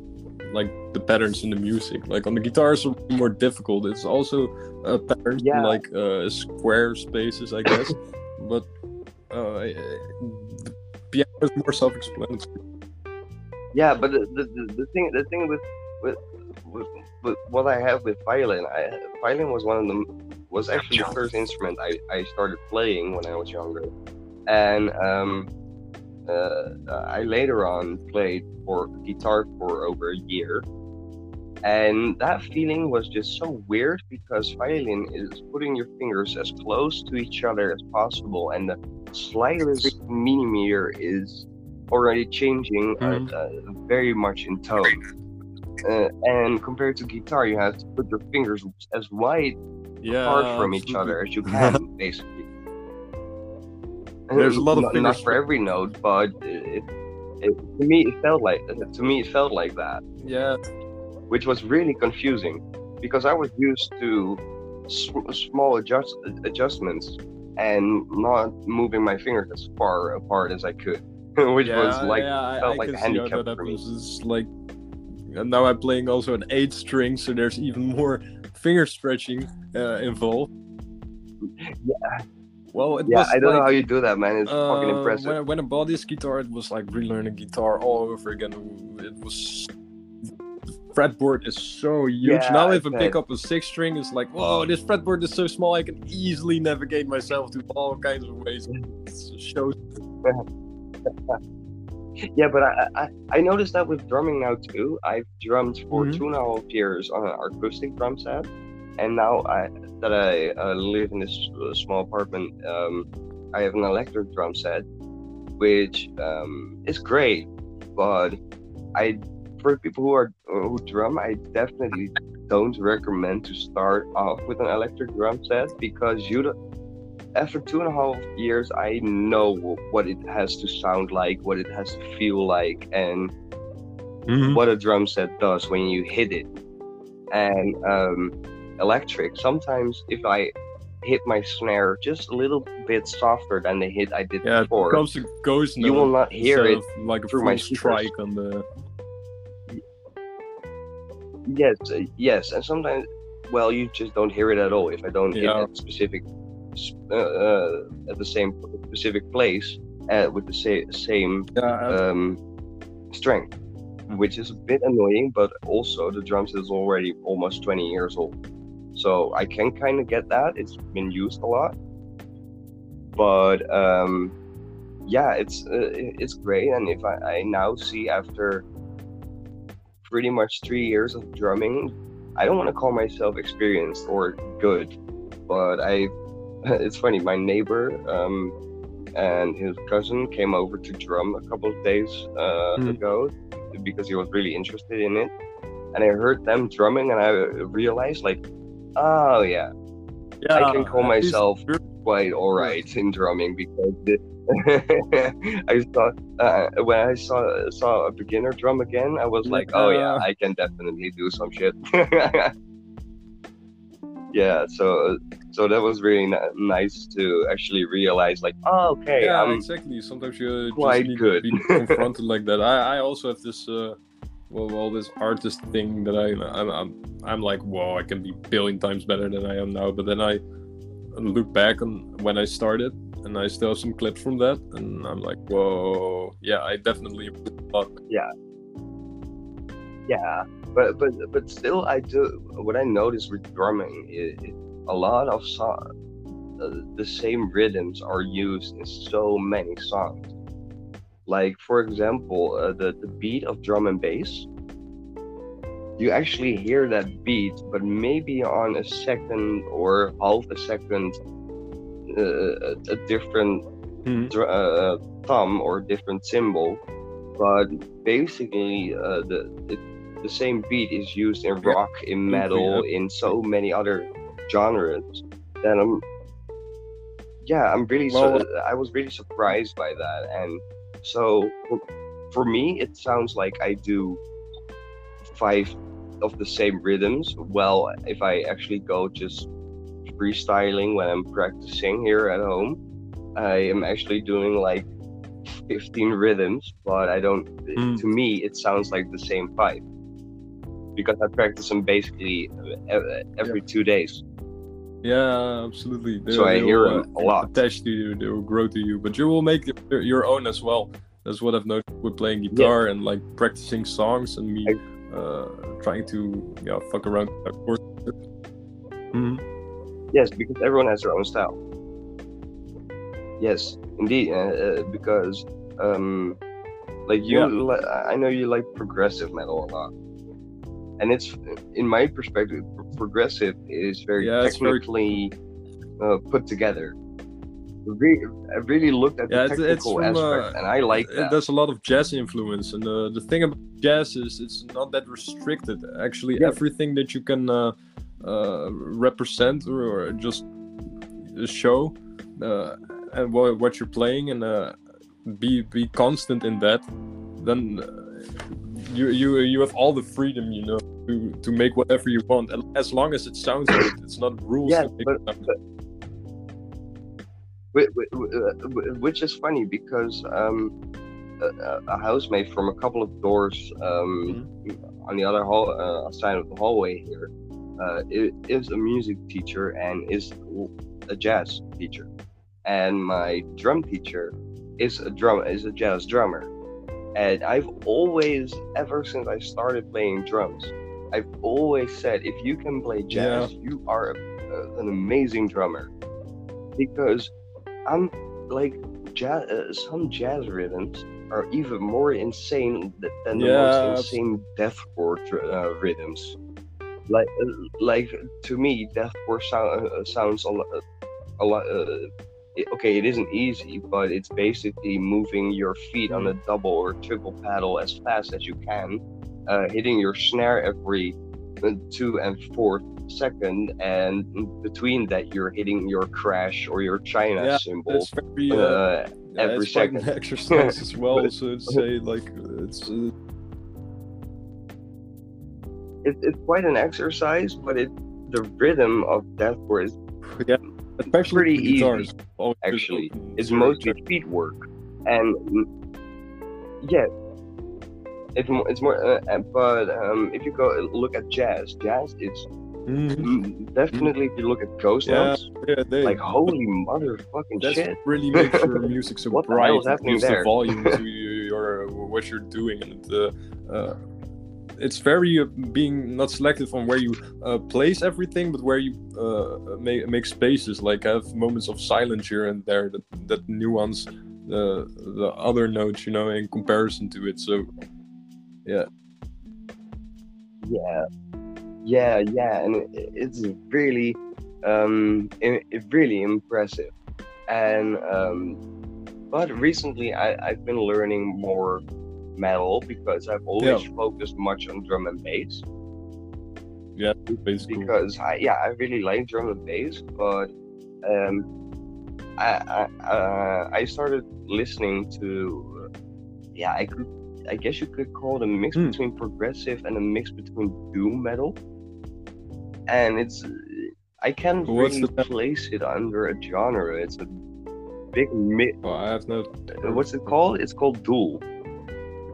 like the patterns in the music. Like on the guitar, it's more difficult. It's also uh, patterns in, Yeah. like uh, square spaces, I guess. (laughs) but uh, the piano is more self-explanatory. Yeah, but the, the, the, the thing the thing with, with with with what I have with violin, I violin was one of them was actually the first instrument I, I started playing when I was younger, and um, uh, I later on played for guitar for over a year, and that feeling was just so weird because violin is putting your fingers as close to each other as possible, and the slightest millimeter is already changing uh, Mhm. uh, very much in tone. Uh, and compared to guitar, you have to put your fingers as wide Yeah, apart from each other as you can, (laughs) basically. There's a lot of not, not for every note, but it, it, to me it felt like to me it felt like that, Yeah, which was really confusing because I was used to sm- small adjust adjustments and not moving my fingers as far apart as I could, (laughs) which yeah, was like yeah, felt I like can a handicap that for me. It's like, and now I'm playing also an eight string, so there's even more (laughs) finger stretching uh, involved. (laughs) Yeah. Well, it yeah, was I don't like, know how you do that, man. It's fucking uh, impressive. When, when I bought this guitar, it was like relearning guitar all over again. It was the fretboard is so huge. Yeah, now if I pick up a six string, it's like, whoa, this fretboard is so small. I can easily navigate myself to all kinds of ways. Shows. (laughs) Yeah, but I, I I noticed that with drumming now too. I've drummed for Mhm. two and a half years on an acoustic drum set, and now I that I uh, live in this uh, small apartment, um, I have an electric drum set, which um, is great. But I, for people who are uh, who drum, I definitely don't recommend to start off with an electric drum set because you don't after two and a half years, I know what it has to sound like, what it has to feel like, and what a drum set does when you hit it. And um, electric, sometimes if I hit my snare just a little bit softer than the hit I did Yeah, it before, a ghost you will not hear it like a through my speakers. strike on the. Yes, uh, yes, and sometimes, well, you just don't hear it at all if I don't hit Yeah. that specific, uh, uh, at the same specific place uh, with the sa- same Yeah, um, strength, which is a bit annoying. But also, the drum set is already almost 20 years old, so I can kind of get that. It's been used a lot, but um, yeah, it's uh, it's great. And if I, I now see after pretty much three years of drumming, I don't want to call myself experienced or good, but I. (laughs) It's funny. My neighbor um, and his cousin came over to drum a couple of days uh, Hmm. ago because he was really interested in it, and I heard them drumming, and I realized like, oh yeah, yeah. I can call myself quite all right in drumming because (laughs) I saw uh, when I saw saw a beginner drum again, I was like, oh yeah. I can definitely do some shit. (laughs) yeah, so so that was really ni- nice to actually realize, like, oh okay, yeah, I'm exactly. Sometimes you quite just need good. to be (laughs) confronted like that. I, I also have this, uh, well, well, this artist thing that I, I'm, I'm, I'm like, whoa, I can be billion times better than I am now. But then I look back on when I started, and I still have some clips from that, and I'm like, whoa, yeah, I definitely a. Yeah, but but but still, I do. What I notice with drumming is a lot of songs, uh, the same rhythms are used in so many songs. Like for example, uh, the the beat of drum and bass. You actually hear that beat, but maybe on a second or half a second, uh, a, different Mhm. dr- uh, thumb or different cymbal, but basically uh, the, the the same beat is used in Yeah, rock, in metal, in so many other genres. Then I'm yeah, I'm really Well- su- I was really surprised by that, and so for, me, it sounds like I do five of the same rhythms. Well, if I actually go just freestyling when I'm practicing here at home, I am actually doing like 15 rhythms, but I don't. Hmm. To me, it sounds like the same five because I practice them basically uh, every two days. Yeah, absolutely. They, So I hear will, a lot. Attach to you, they will grow to you, but you will make your, your own as well. That's what I've noticed with playing guitar and like practicing songs and me uh, trying to yeah fuck around. Of course. Mhm. Yes, because everyone has their own style. Yes, indeed, uh, uh, because um, like you, Yeah. li- I know you like progressive metal a lot, and it's in my perspective, progressive is very Yeah, it's very- technically uh, put together. Re- I really looked at Yeah, the it's, it's technical from, aspect, uh, and I like it- that. There's a lot of jazz influence, and uh, the thing about jazz is it's not that restricted. Actually, Yeah. everything that you can uh, uh, represent or, or just show uh, and what, what you're playing, and uh, be be constant in that, then uh, you you you have all the freedom, you know, to to make whatever you want, and as long as it sounds good. It's not rules. Yeah, to make but- it sound Whi- whi- whi- uh, whi- which is funny because um, a, a housemate from a couple of doors um, on the other hall uh, side of the hallway here uh, is a music teacher and is a jazz teacher, and my drum teacher is a drum is a jazz drummer, and I've always ever since I started playing drums, I've always said if you can play jazz, you are a, a, an amazing drummer because I'm like jazz. Uh, some jazz rhythms are even more insane th- than the Yeah, most insane deathcore uh, rhythms. Like, uh, like to me, deathcore sound, uh, sounds a lot. A lot. It- okay, it isn't easy, but it's basically moving your feet on a double or triple paddle as fast as you can, uh, hitting your snare every uh, two and fourth second, and between that, you're hitting your crash or your China Yeah, cymbal. It's very uh, Uh, Yeah, every it's second. exercise as well. But- (laughs) so to say, like it's uh, it, it's quite an exercise, but it the rhythm of deathcore is especially pretty with guitars, easy, actually. it's mostly feet work, and yeah, it's mo- it's more. Uh, uh, but um, if you go look at jazz, jazz is Mhm. mm, definitely. If you look at ghost Yeah, notes, Yeah, they, like holy motherfucking that's shit. really makes your (laughs) music so What the bright. is It gives the volume to (laughs) your what you're doing, and uh, uh, it's very uh, being not selective on where you uh, place everything, but where you uh, make make spaces. Like have moments of silence here and there that that nuance the the other notes, you know, in comparison to it. So Yeah, yeah, yeah, yeah, and it, it's really, um, it, it really impressive. And um, but recently I I've been learning more metal because I've always focused much on drum and bass basically, because I yeah I really like drum and bass, but um, I I, uh, I started listening to yeah I could I guess you could call it a mix Hmm. between progressive and a mix between doom metal, and it's I can't What's really the- place it under a genre. It's a big mi- well, I have no. what's it called? It's called Dool.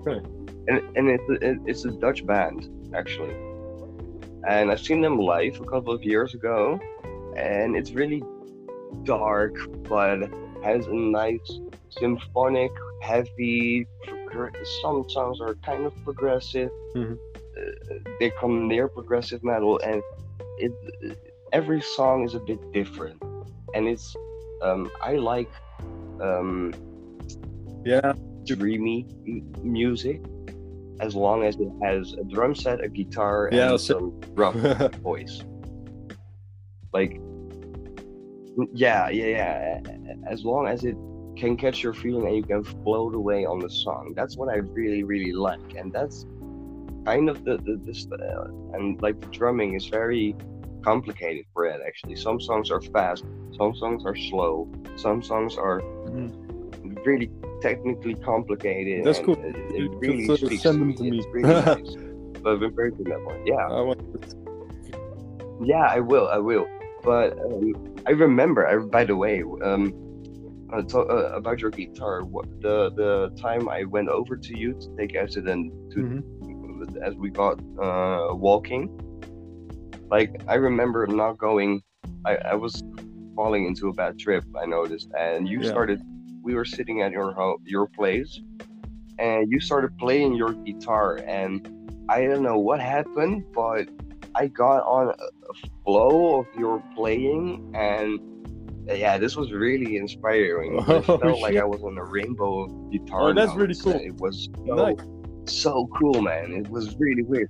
Okay. And and it's a, it- it's a Dutch band actually, and I've seen them live a couple of years ago, and it's really dark, but has a nice symphonic, heavy. progr- Some songs are kind of progressive. Mhm. Uh, they come near progressive metal, and it every song is a bit different, and it's um, I like um, Yeah, dreamy m- music as long as it has a drum set, a guitar, Yeah, and so- some rough (laughs) voice. Like, yeah, yeah, yeah. As long as it can catch your feeling and you can float away on the song, that's what I really, really like, and that's kind of the the, the uh, and like the drumming is very complicated for it. Actually, some songs are fast, some songs are slow, some songs are really technically complicated. That's cool. It, it can really of speaks send them me. to me. Really (laughs) nice. But I've been very good at that one. Yeah. I want Yeah, I will. I will. But um, I remember. I, by the way, um, uh, to, uh, about your guitar. What, the the time I went over to you to take accident to Mhm. as we got uh, walking. Like I remember not going. I, I was falling into a bad trip. I noticed, and you Yeah. started. We were sitting at your ho- your place, and you started playing your guitar, and I don't know what happened, but I got on a, flow of your playing, and uh, yeah, this was really inspiring. I Oh, felt like. I was on a rainbow of guitar. Oh, that's really cool. It was so, Nice. so cool, man. It was really weird.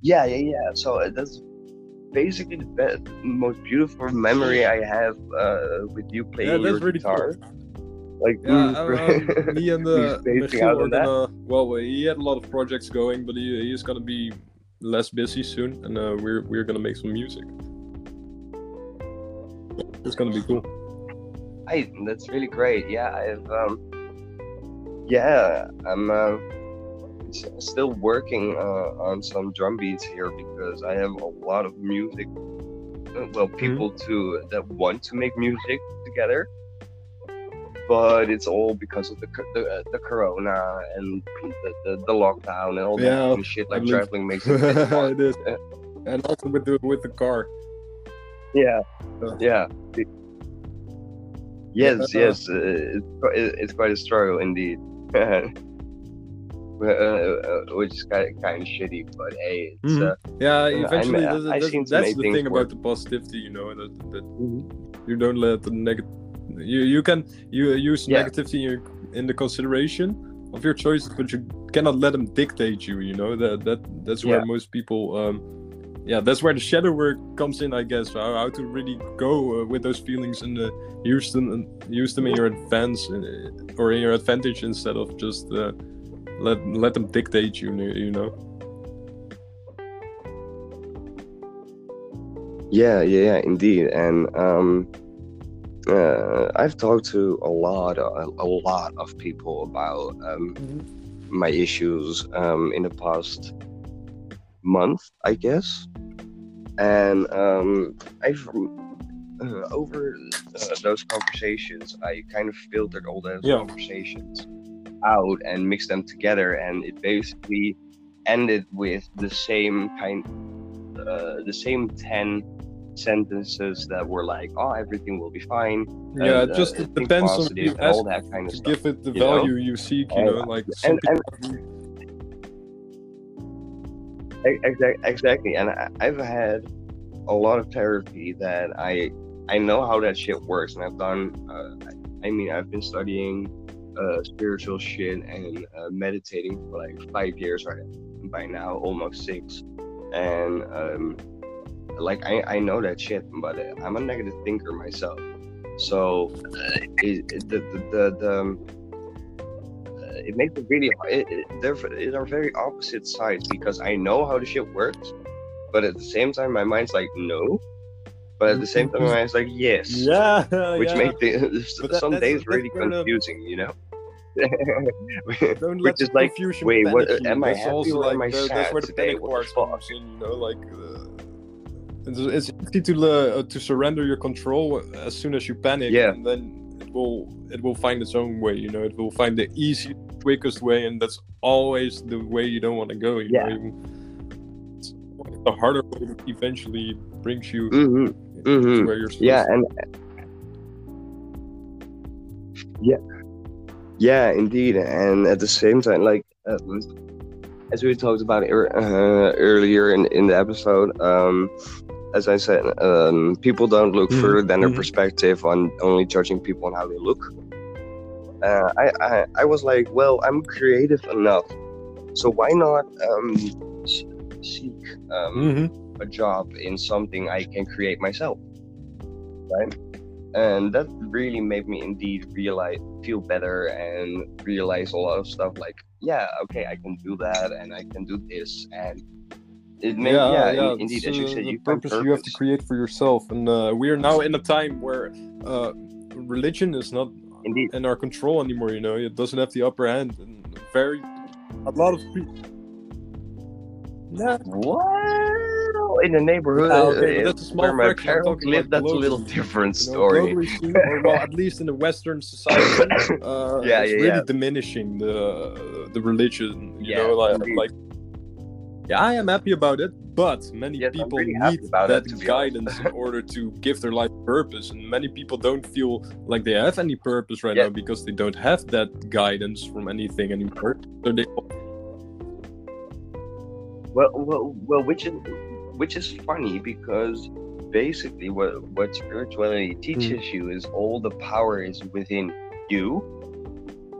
Yeah, yeah, yeah. So uh, that's basically the best, most beautiful memory I have uh, with you playing Yeah, that's your really cool. Guitar. Like, Yeah, um, (laughs) me and uh, spacing Michiel out are gonna. Well, he had a lot of projects going, but he, he's gonna be less busy soon, and uh, we're we're gonna make some music. It's gonna be cool. Hey, that's really great. Yeah, I've um, yeah, I'm uh, still working uh, on some drum beats here because I have a lot of music. uh, Well, people to that want to make music together, but it's all because of the the, uh, the corona and the, the, the lockdown and all that Yeah, kind of shit. Like I traveling makes (laughs) it. it is, and also with the with the car. Yeah, Uh, yeah. Yes, yes, uh, it's, it's quite a struggle indeed. (laughs) Uh, uh, which is kind of, kind of shitty, but hey, it's, Mhm. uh, Yeah, eventually, I'm- that's, that's, that's the thing work. about the positivity, you know, that, that you don't let the negative. You you can you use Yeah. negativity in, in the consideration of your choices, but you cannot let them dictate you. You know that that that's where Yeah. most people. Um, yeah, that's where the shadow work comes in, I guess. How, how to really go uh, with those feelings and uh, use them and use them in your advance uh, or in your advantage instead of just uh, let let them dictate you. You know. yeah, yeah, yeah, indeed. And um, uh, I've talked to a lot, a, a lot of people about um, my issues um, in the past month, I guess. And um, I've uh, over uh, those conversations, I kind of filtered all those Yeah. conversations out and mixed them together, and it basically ended with the same kind, uh, the same ten sentences that were like, "Oh, everything will be fine." Yeah, and, it just uh, it depends on you all that kind of stuff. give it the you know? value you seek. You And- know, like and-. Exactly, exactly. And I, I've had a lot of therapy that I I know how that shit works, and I've done. Uh, I mean, I've been studying uh, spiritual shit and uh, meditating for like five years right by now, almost six, and um, like I I know that shit, but uh, I'm a negative thinker myself, so uh, it, it, the the the. the um, uh, it makes it really hard. It, it, they're, it are very opposite sides because I know how the shit works, but at the same time, my mind's like, no. But at the same time, my mind's like, yes. (laughs) Yeah, Which yeah. makes the, (laughs) that- some days really where the- confusing, you know? (laughs) Which is the like, confusion wait, what- you. am I That's happy also or like am I the- that's sad where the today? panic What part the fuck? You know, like uh, it's, it's easy to uh, to surrender your control as soon as you panic, Yeah. and then it will it will find its own way. You know, it will find the easy, quickest way, and that's always the way you don't want to go. You Yeah. know, it's the harder way eventually brings you hmm to hmm where you're Yeah, to. and yeah, yeah, indeed. And at the same time, like uh, as we talked about uh, earlier in in the episode, um, as I said, um, people don't look Mhm, further than their mhm. perspective on only judging people on how they look. Uh, I, I I was like, well, I'm creative enough, so why not um, seek um, Mhm. a job in something I can create myself, right? And that really made me indeed realize, feel better, and realize a lot of stuff. Like, yeah, okay, I can do that, and I can do this, and it may, yeah, yeah, yeah, in- indeed, as you said, you find purpose you have to create for yourself, and uh, we are now in a time where uh, religion is not Indeed, in our control anymore. You know, it doesn't have the upper hand, and very a lot of people. Yeah, well, in the neighborhood Ah, okay, uh, that's a small where my parents live, that's a little globally. different you know, story. globally or well, at least in the Western society, (coughs) uh, Yeah, it's yeah, really yeah. diminishing the the religion. You Yeah, know, like, like yeah, I am happy about it, but many Yes, people really need about it, that to guidance in (laughs) order to give their life purpose, and many people don't feel like they have any purpose right Yeah. now because they don't have that guidance from anything anymore. So they Well, well, well, which is which is funny because basically what what spirituality Hmm. teaches you is all the power is within you.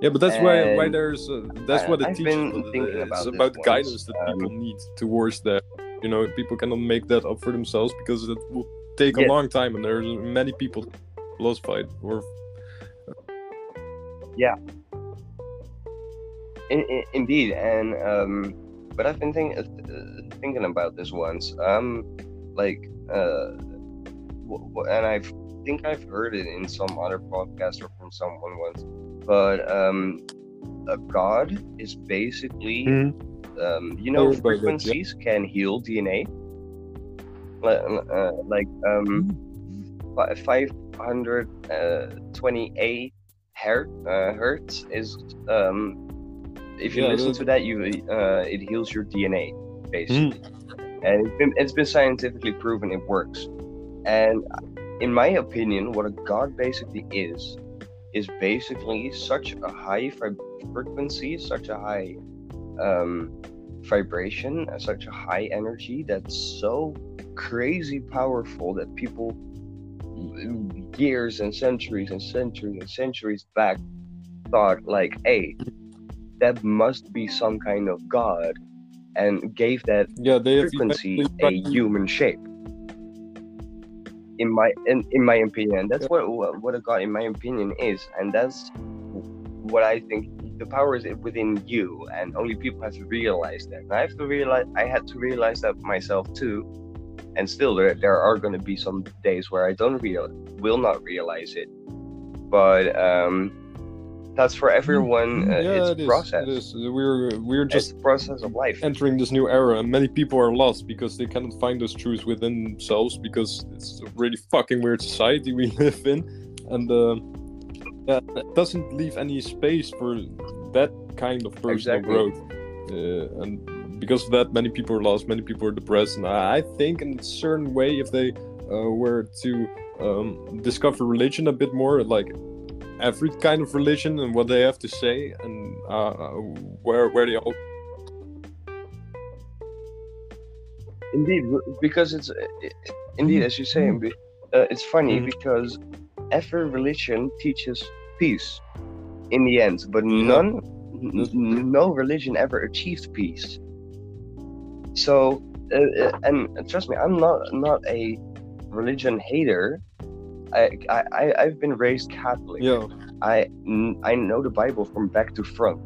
Yeah, but that's why why there's uh, that's I- what it I've teaches. been thinking it's about about guidance that um, people need towards that. You know, people cannot make that up for themselves because it will take a Yes. long time, and there's many people philosophied or In, in, indeed, and um, but I've been think, uh, thinking about this once. Um, like, uh, w- w- and I think I've heard it in some other podcast or from someone once. But um, a god is basically, um, you know, heard about yeah. frequencies can heal DNA. Like, uh, like um, five hundred twenty-eight hertz, uh, hertz is um, if you Yeah, listen to that, you uh, it heals your DNA basically, and it's been, it's been scientifically proven it works. And in my opinion, what a god basically is is basically such a high frequency, such a high um, vibration, such a high energy that's so crazy powerful that people years and centuries and centuries and centuries back thought like hey that must be some kind of god and gave that yeah, frequency a human shape in my in, in my opinion. That's what what a god in my opinion is. And that's what i think the power is within you. And only people have to realize that. And i have to realize i had to realize that myself too. And still there, there are going to be some days where i don't real will not realize it. But um that's for everyone uh, yeah, it's it a is, process It is. We're we're it's just a process of life entering this new era, and many people are lost because they cannot find those truths within themselves because it's a really fucking weird society we (laughs) live in, and uh, yeah, it doesn't leave any space for that kind of personal Exactly. growth. Uh, and because of that, many people are lost, many people are depressed, and I I think in a certain way, if they uh, were to um, discover religion a bit more, like every kind of religion and what they have to say and uh, where where they all Indeed, because it's uh, indeed as you say, uh, it's funny Mhm. because every religion teaches peace in the end, but none, n- no religion ever achieved peace. So, uh, uh, and trust me, I'm not not a religion hater. I I I've been raised Catholic. I I I know the Bible from back to front,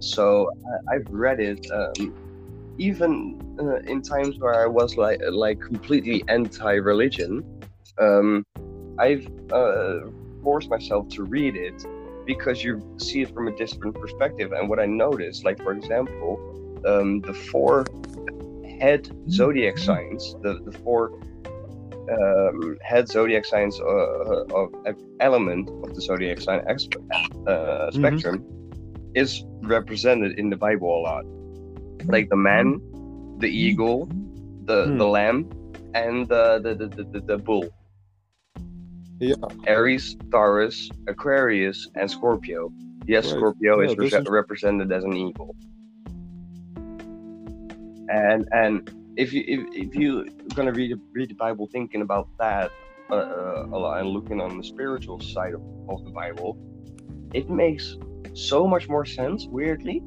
so I, I've read it. Um, even uh, in times where I was like like completely anti-religion, um, I've uh, forced myself to read it because you see it from a different perspective. And what I noticed, like for example, um, the four head zodiac signs, the the four um, head zodiac signs uh, of of element of the zodiac sign ex- uh, spectrum is represented in the Bible a lot, like the man, the eagle, the Hmm. the lamb, and the the, the, the, the, the bull. Yeah. Aries, Taurus, Aquarius, and Scorpio. Yes, Right. Scorpio Yeah, is, re- is- represented as an eagle. And and if you if, if you gonna read read the Bible thinking about that uh, uh, a lot and looking on the spiritual side of, of the Bible, it makes so much more sense. Weirdly,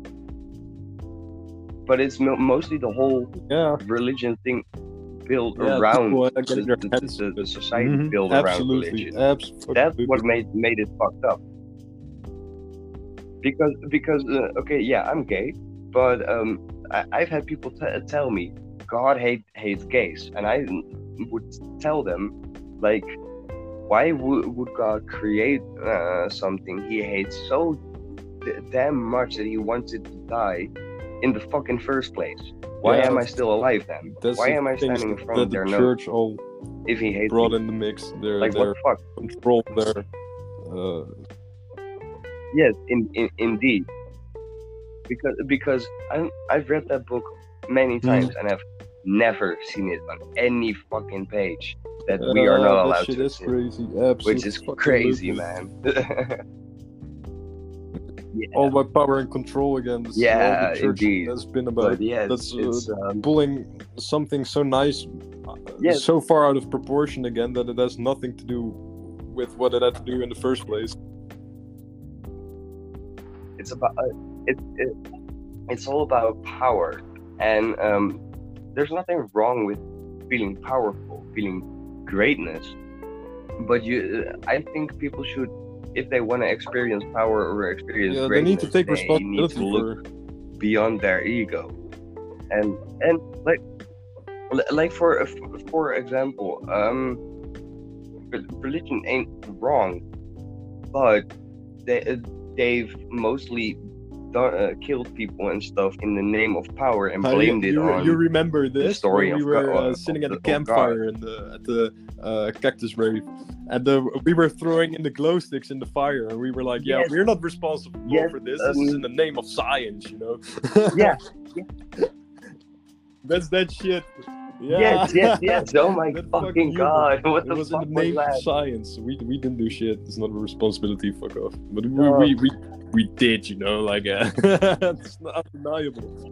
but it's mo- mostly the whole yeah religion thing built Yeah, around the, the, the, society Mhm, built around religion. absolutely That's what made made it fucked up. Because because uh, okay, yeah, I'm gay, but um, I, I've had people t- tell me God hate hates gays, and I would tell them, like, why would, would God create uh, something He hates so d- damn much that He wanted to die in the fucking first place? Why Yeah, am I still alive then? Why am I standing in front of their the church all if He hates brought me? in the mix. Their Like, what their the fuck? control, their uh, Yes, in, in indeed. Because because I I've read that book many Hmm. times and I've never seen it on any fucking page that we are uh, not that allowed shit to is see, crazy. Absolutely which is crazy, man. (laughs) yeah, All by power and control again. This Yeah, indeed. has been about. but yeah, that's, uh, um, pulling something so nice uh, so far out of proportion again that it has nothing to do with what it had to do in the first place. it's about uh, it, it it's all about power and um, there's nothing wrong with feeling powerful feeling greatness but you uh, i think people should if they want to experience power or experience Yeah, they need to take responsibility to look for. beyond their ego and and like like for uh, for example um religion ain't wrong but they uh, they've mostly uh, killed people and stuff in the name of power and How you- blamed it you, on you remember this story we of were God- uh, of sitting at the- the campfire in the at the uh, cactus rave, and the, we were throwing in the glow sticks in the fire, and we were like, "Yeah, Yes. we're not responsible Yes, for this. This is um, in the name of science, you know." yeah (laughs) that's that shit. Yeah. yes yes yes oh my That fucking god what It the was in fuck the was name that of science. We we didn't do shit. It's not a responsibility. Fuck off. But we No. we, we, we did, you know, like uh, (laughs) it's not undeniable. (laughs)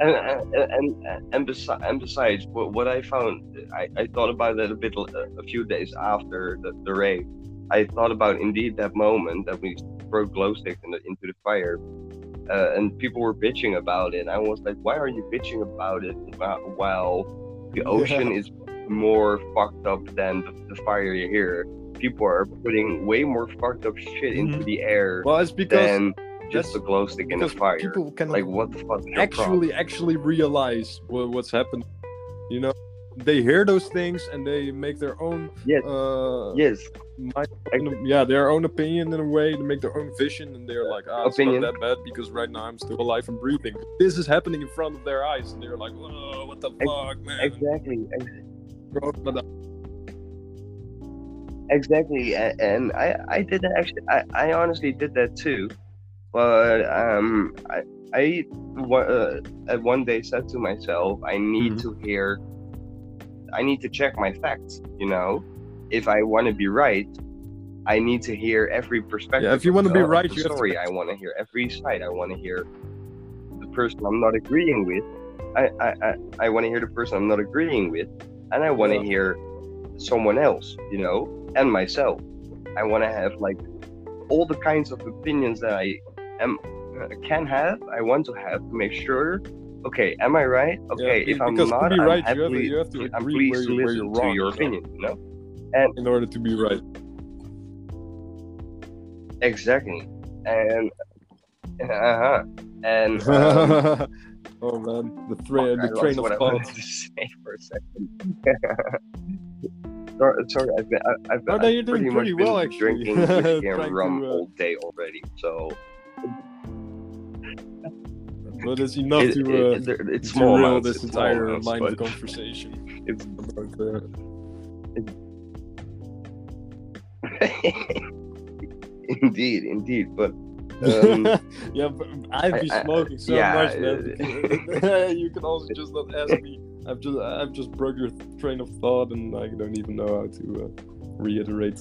and and and, and, besi- and besides what, what i found I, I thought about that a bit a, few days after the, the raid i thought about indeed that moment that we throw glow sticks in the, into the fire uh, and people were bitching about it i was like why are you bitching about it while, the ocean is more fucked up than the, the fire here people are putting way more fucked up shit into Mhm. the air Well, it's because than just a glow stick in the fire people cannot like what the fuck problem? actually actually realize what, what's happened. You know, they hear those things and they make their own. Yes. Uh, yes mind- yeah, their own opinion in a way to make their own vision, and they're like, ah, it's Opinion. not that bad because right now I'm still alive and breathing. This is happening in front of their eyes, and they're like, whoa, what the Ex- fuck, man? exactly but, exactly and i i did that actually i, I honestly did that too but um i i uh, one day said to myself i need Mhm. to hear i need to check my facts you know if i want to be right i need to hear every perspective Yeah, if you wanna be right, you have to- story i want to hear every side i want to hear the person i'm not agreeing with i i i, I want to hear the person i'm not agreeing with and i want to Yeah. hear someone else you know and myself. I want to have like all the kinds of opinions that I am uh, can have. I want to have to make sure. Okay, am I right? Okay, be- if I'm not, I'm right, you have to- you have to I'm agree pleased where to listen you're to your you opinion. You know in order to be right. exactly, and uh-huh. and (laughs) um, oh man, the I the lost train of what I thought. wanted to (laughs) say for a second. (laughs) sorry, sorry, I've been, I- I've, Oh, I've no, you're doing pretty pretty much well, been actually. drinking whiskey and rum to, uh, all day already, so But it's enough it, to, uh, it, it- it's small derail amounts, this entire amounts, line of conversation it's about uh, indeed, indeed, but um, (laughs) yeah, but I'd be I- I- smoking so yeah, much, man. uh, (laughs) you can also (laughs) just not ask me. I've just I've just broke your train of thought, and I don't even know how to uh, reiterate.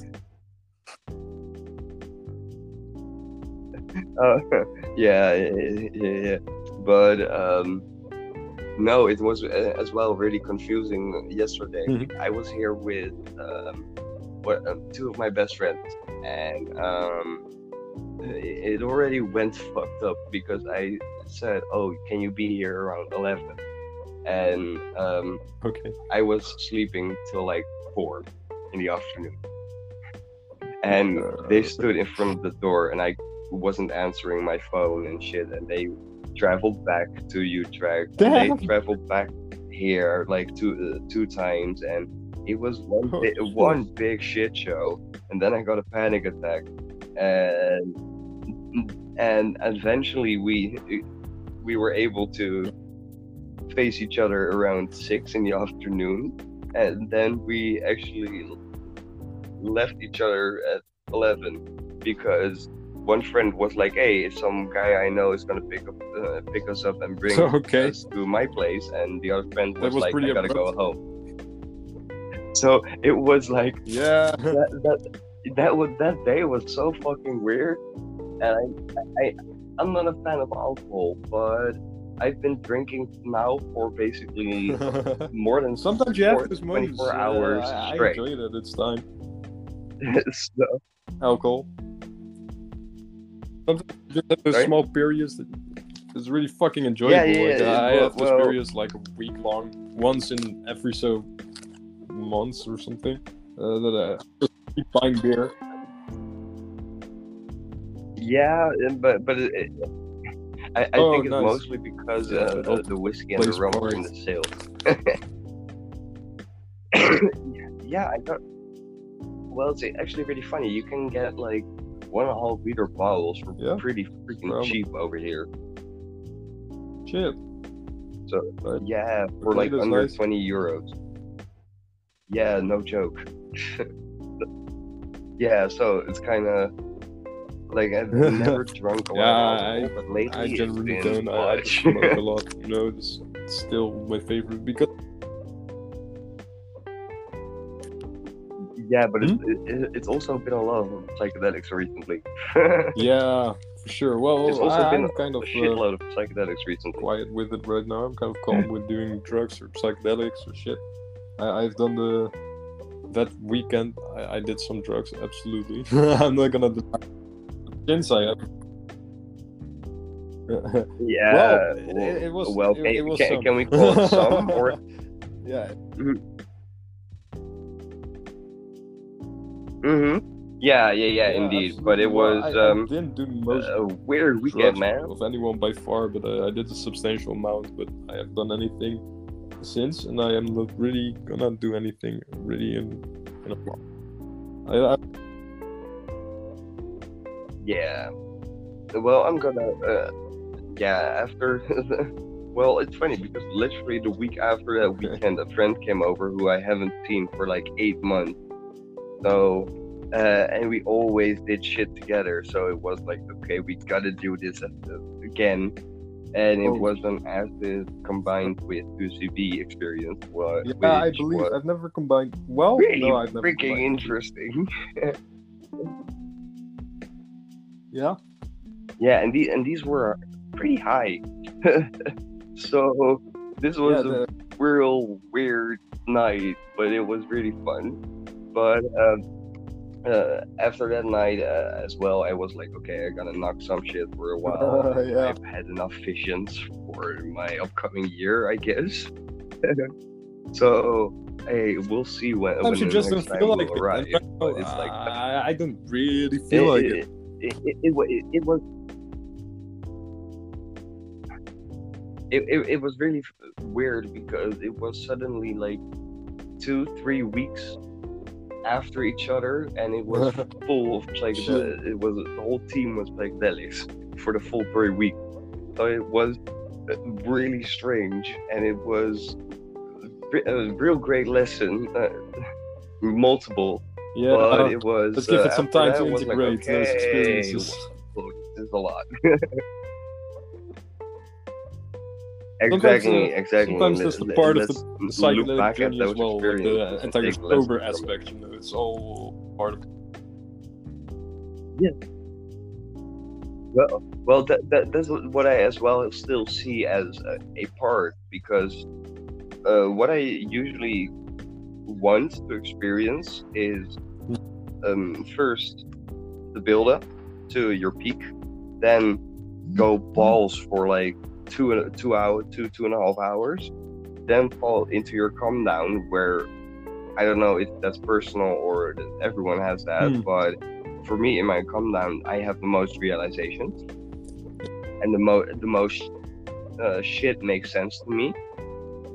uh, yeah, yeah, yeah, yeah. But um, no, it was uh, as well really confusing yesterday. Mhm. I was here with um, what, um, two of my best friends, and um, it it already went (laughs) fucked up because I said, "Oh, can you be here around 11? And um, Okay. I was sleeping till like four in the afternoon. And they stood in front of the door and I wasn't answering my phone and shit and they traveled back to Utrecht. Damn. They traveled back here like two uh, two times, and it was one Oh, bi- one big shit show. And then I got a panic attack, and and eventually we we were able to face each other around six in the afternoon, and then we actually left each other at eleven because one friend was like, "Hey, if some guy I know is gonna pick up uh, pick us up and bring (laughs) Okay. us to my place," and the other friend was, was like, "I gotta abrupt. go home." So it was like Yeah. (laughs) that that that was that day was so fucking weird, and I I I'm not a fan of alcohol, but I've been drinking now for basically (laughs) more than Sometimes you have moments. 24 uh, hours I, I straight. enjoy it its time. so, Alcohol. Sometimes you just have those Sorry? small periods that is really fucking enjoyable. Yeah, yeah, like, yeah, I well- have those well- periods like a week long, once in every so months or something. Uh, that I just keep buying beer. yeah, and- but but it, it, I, I Oh, think it's nice. mostly because Yeah, uh, the, the whiskey and the rum are in the sale. (laughs) (coughs) yeah, I got. Well, it's actually really funny. You can get like one and a half liter bottles for Yeah. pretty freaking cheap over here. Shit. So Right. yeah, for like under nice. twenty euros. Yeah, no joke. (laughs) yeah, so it's kind of like I've (laughs) never drunk a lot Yeah, of alcohol, but lately I it's generally been don't. I, I much. smoke a (laughs) lot. You know, it's still my favorite because yeah, but it's, it, it's also been a lot of psychedelics recently. (laughs) yeah, for sure. Well, It's also I, been I'm kind a of uh, shitload of psychedelics recently. quiet with it right now. I'm kind of calm with doing drugs or psychedelics or shit. I, I've done the that weekend. I, I did some drugs. Absolutely, (laughs) I'm not gonna deny. Since I have. (laughs) Yeah. well, it, it, it was. well, it, can, it was can, can we call it some or yeah, Mm-hmm. Yeah, yeah, yeah, indeed. But it was I, I um, didn't do most a weird weekend, man. of anyone by far, but uh, I did a substantial amount. But I haven't done anything since, and I am not really gonna do anything really in, in a while. I, I, Yeah. Well, I'm gonna. Uh, yeah, after. (laughs) well, it's funny because literally the week after that weekend, a friend came over who I haven't seen for like eight months. So, uh, and we always did shit together. So it was like, okay, we gotta do this again. And it Oh. was an acid combined with 2C-B experience. What, yeah, I believe was I've never combined. Well, really no, I've never freaking combined. interesting. (laughs) Yeah, Yeah, and these and these were pretty high. (laughs) so this yeah, was a real weird night, but it was really fun. But um, uh, after that night uh, as well, I was like, okay, I gotta knock some shit for a (laughs) while. yeah. I've had enough visions for my upcoming year, I guess. (laughs) so hey, we'll see when, when you the just next don't time feel will like it. arrive. I don't know, But it's like I, I don't really feel like it. it, it, it, it, it was it, it, it was really weird because it was suddenly like two three weeks after each other and it was (laughs) full of psychedelics it was the whole team was psychedelics for the full three weeks so it was uh, really strange and it was a real great lesson uh, multiple Yeah, but it was. let's give uh, it some time to was like, integrate those experiences. This is a lot. (laughs) Sometimes, exactly, uh, exactly. sometimes Let- that's the part of let's the look psychedelic back at journey as well, like the entire sober aspect. You know, it's all part of. Yeah. Well, well, that, that that's what I as well still see as a, a part because uh, what I usually want to experience is um, first the build up to your peak, then go balls for like two and two hour two two and a half hours, then fall into your calm down where I don't know if that's personal or everyone has that, Hmm. but for me in my calm down I have the most realizations and the mo the most uh, shit makes sense to me,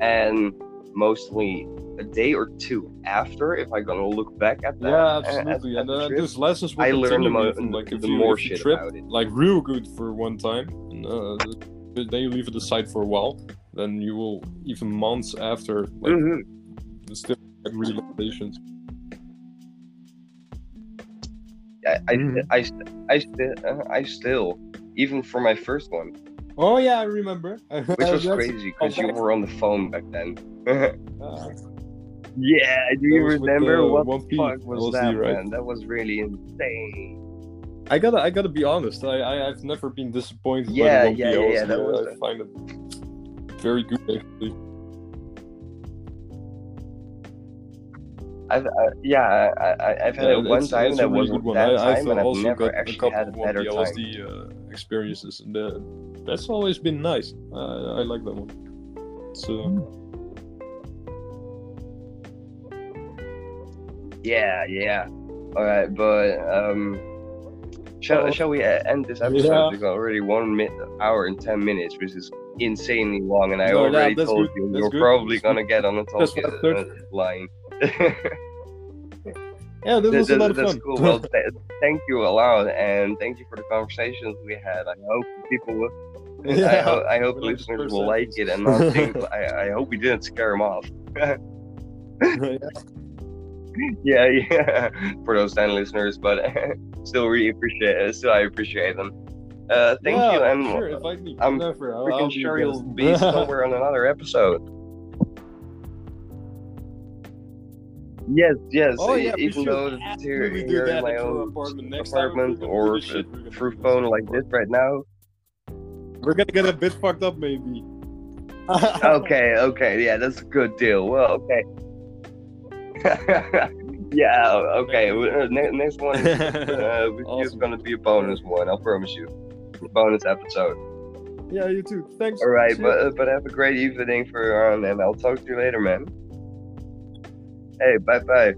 and mostly a day or two after, if I'm gonna look back at that, Yeah, at- at- absolutely. at and uh, those lessons will I learned the, mo- like if the you, more shit trip about it. like real good for one time, and, uh, then you leave it aside for a while, then you will even months after like Mhm. still have realizations. I, I, Mhm. I, st- I, uh, I still, even for my first one, Oh yeah, I remember. (laughs) which was crazy because you were on the phone back then. (laughs) yeah, do you That was with remember the what the fuck was LSD, that, right? man? That was really insane. I gotta, I gotta be honest. I, I, I've never been disappointed Yeah, by the yeah, yeah, that was I find it very good actually. I've, uh, yeah, I, I've had Yeah, it one time it's that a really wasn't one. that I, time, I've and I've also never got a actually couple had a better Piece time. LSD uh, experiences, and uh, that's always been nice. Uh, I like that one. So. Yeah, yeah. All right, but um, shall shall we uh, end this episode? Yeah. We've got already one minute, hour and ten minutes, which is insanely long, and I No, already that's told good, you that's you're good, probably that's gonna get on the That's talk what I uh, line. (laughs) Yeah, this That- was a lot of fun. cool. Well, (laughs) th- thank you a lot, and thank you for the conversations we had. I hope people will. I, ho- I hope we like the listeners will like it and not think. I, I hope we didn't scare them off. (laughs) (laughs) yeah, yeah. For those ten listeners, but (laughs) still really appreciate it. Still, I appreciate them. Uh, thank Yeah, you, and sure, invite me. I'm Never. I'll, freaking I'll sure you'll be somewhere on another (laughs) episode. Yes, yes. Oh yeah, we even though it's here, do here in that my own apartment apartment or do shit, we're gonna through phone like this right now. We're gonna get a bit fucked up, maybe. okay, okay, yeah, that's a good deal. Well, okay. (laughs) yeah, okay. uh, next one is (laughs) uh, it's Awesome. gonna be a bonus one. I promise you, A bonus episode. yeah, you too. Thanks. All right, but uh, but have a great evening for on, and I'll talk to you later, man. Hey, bye bye.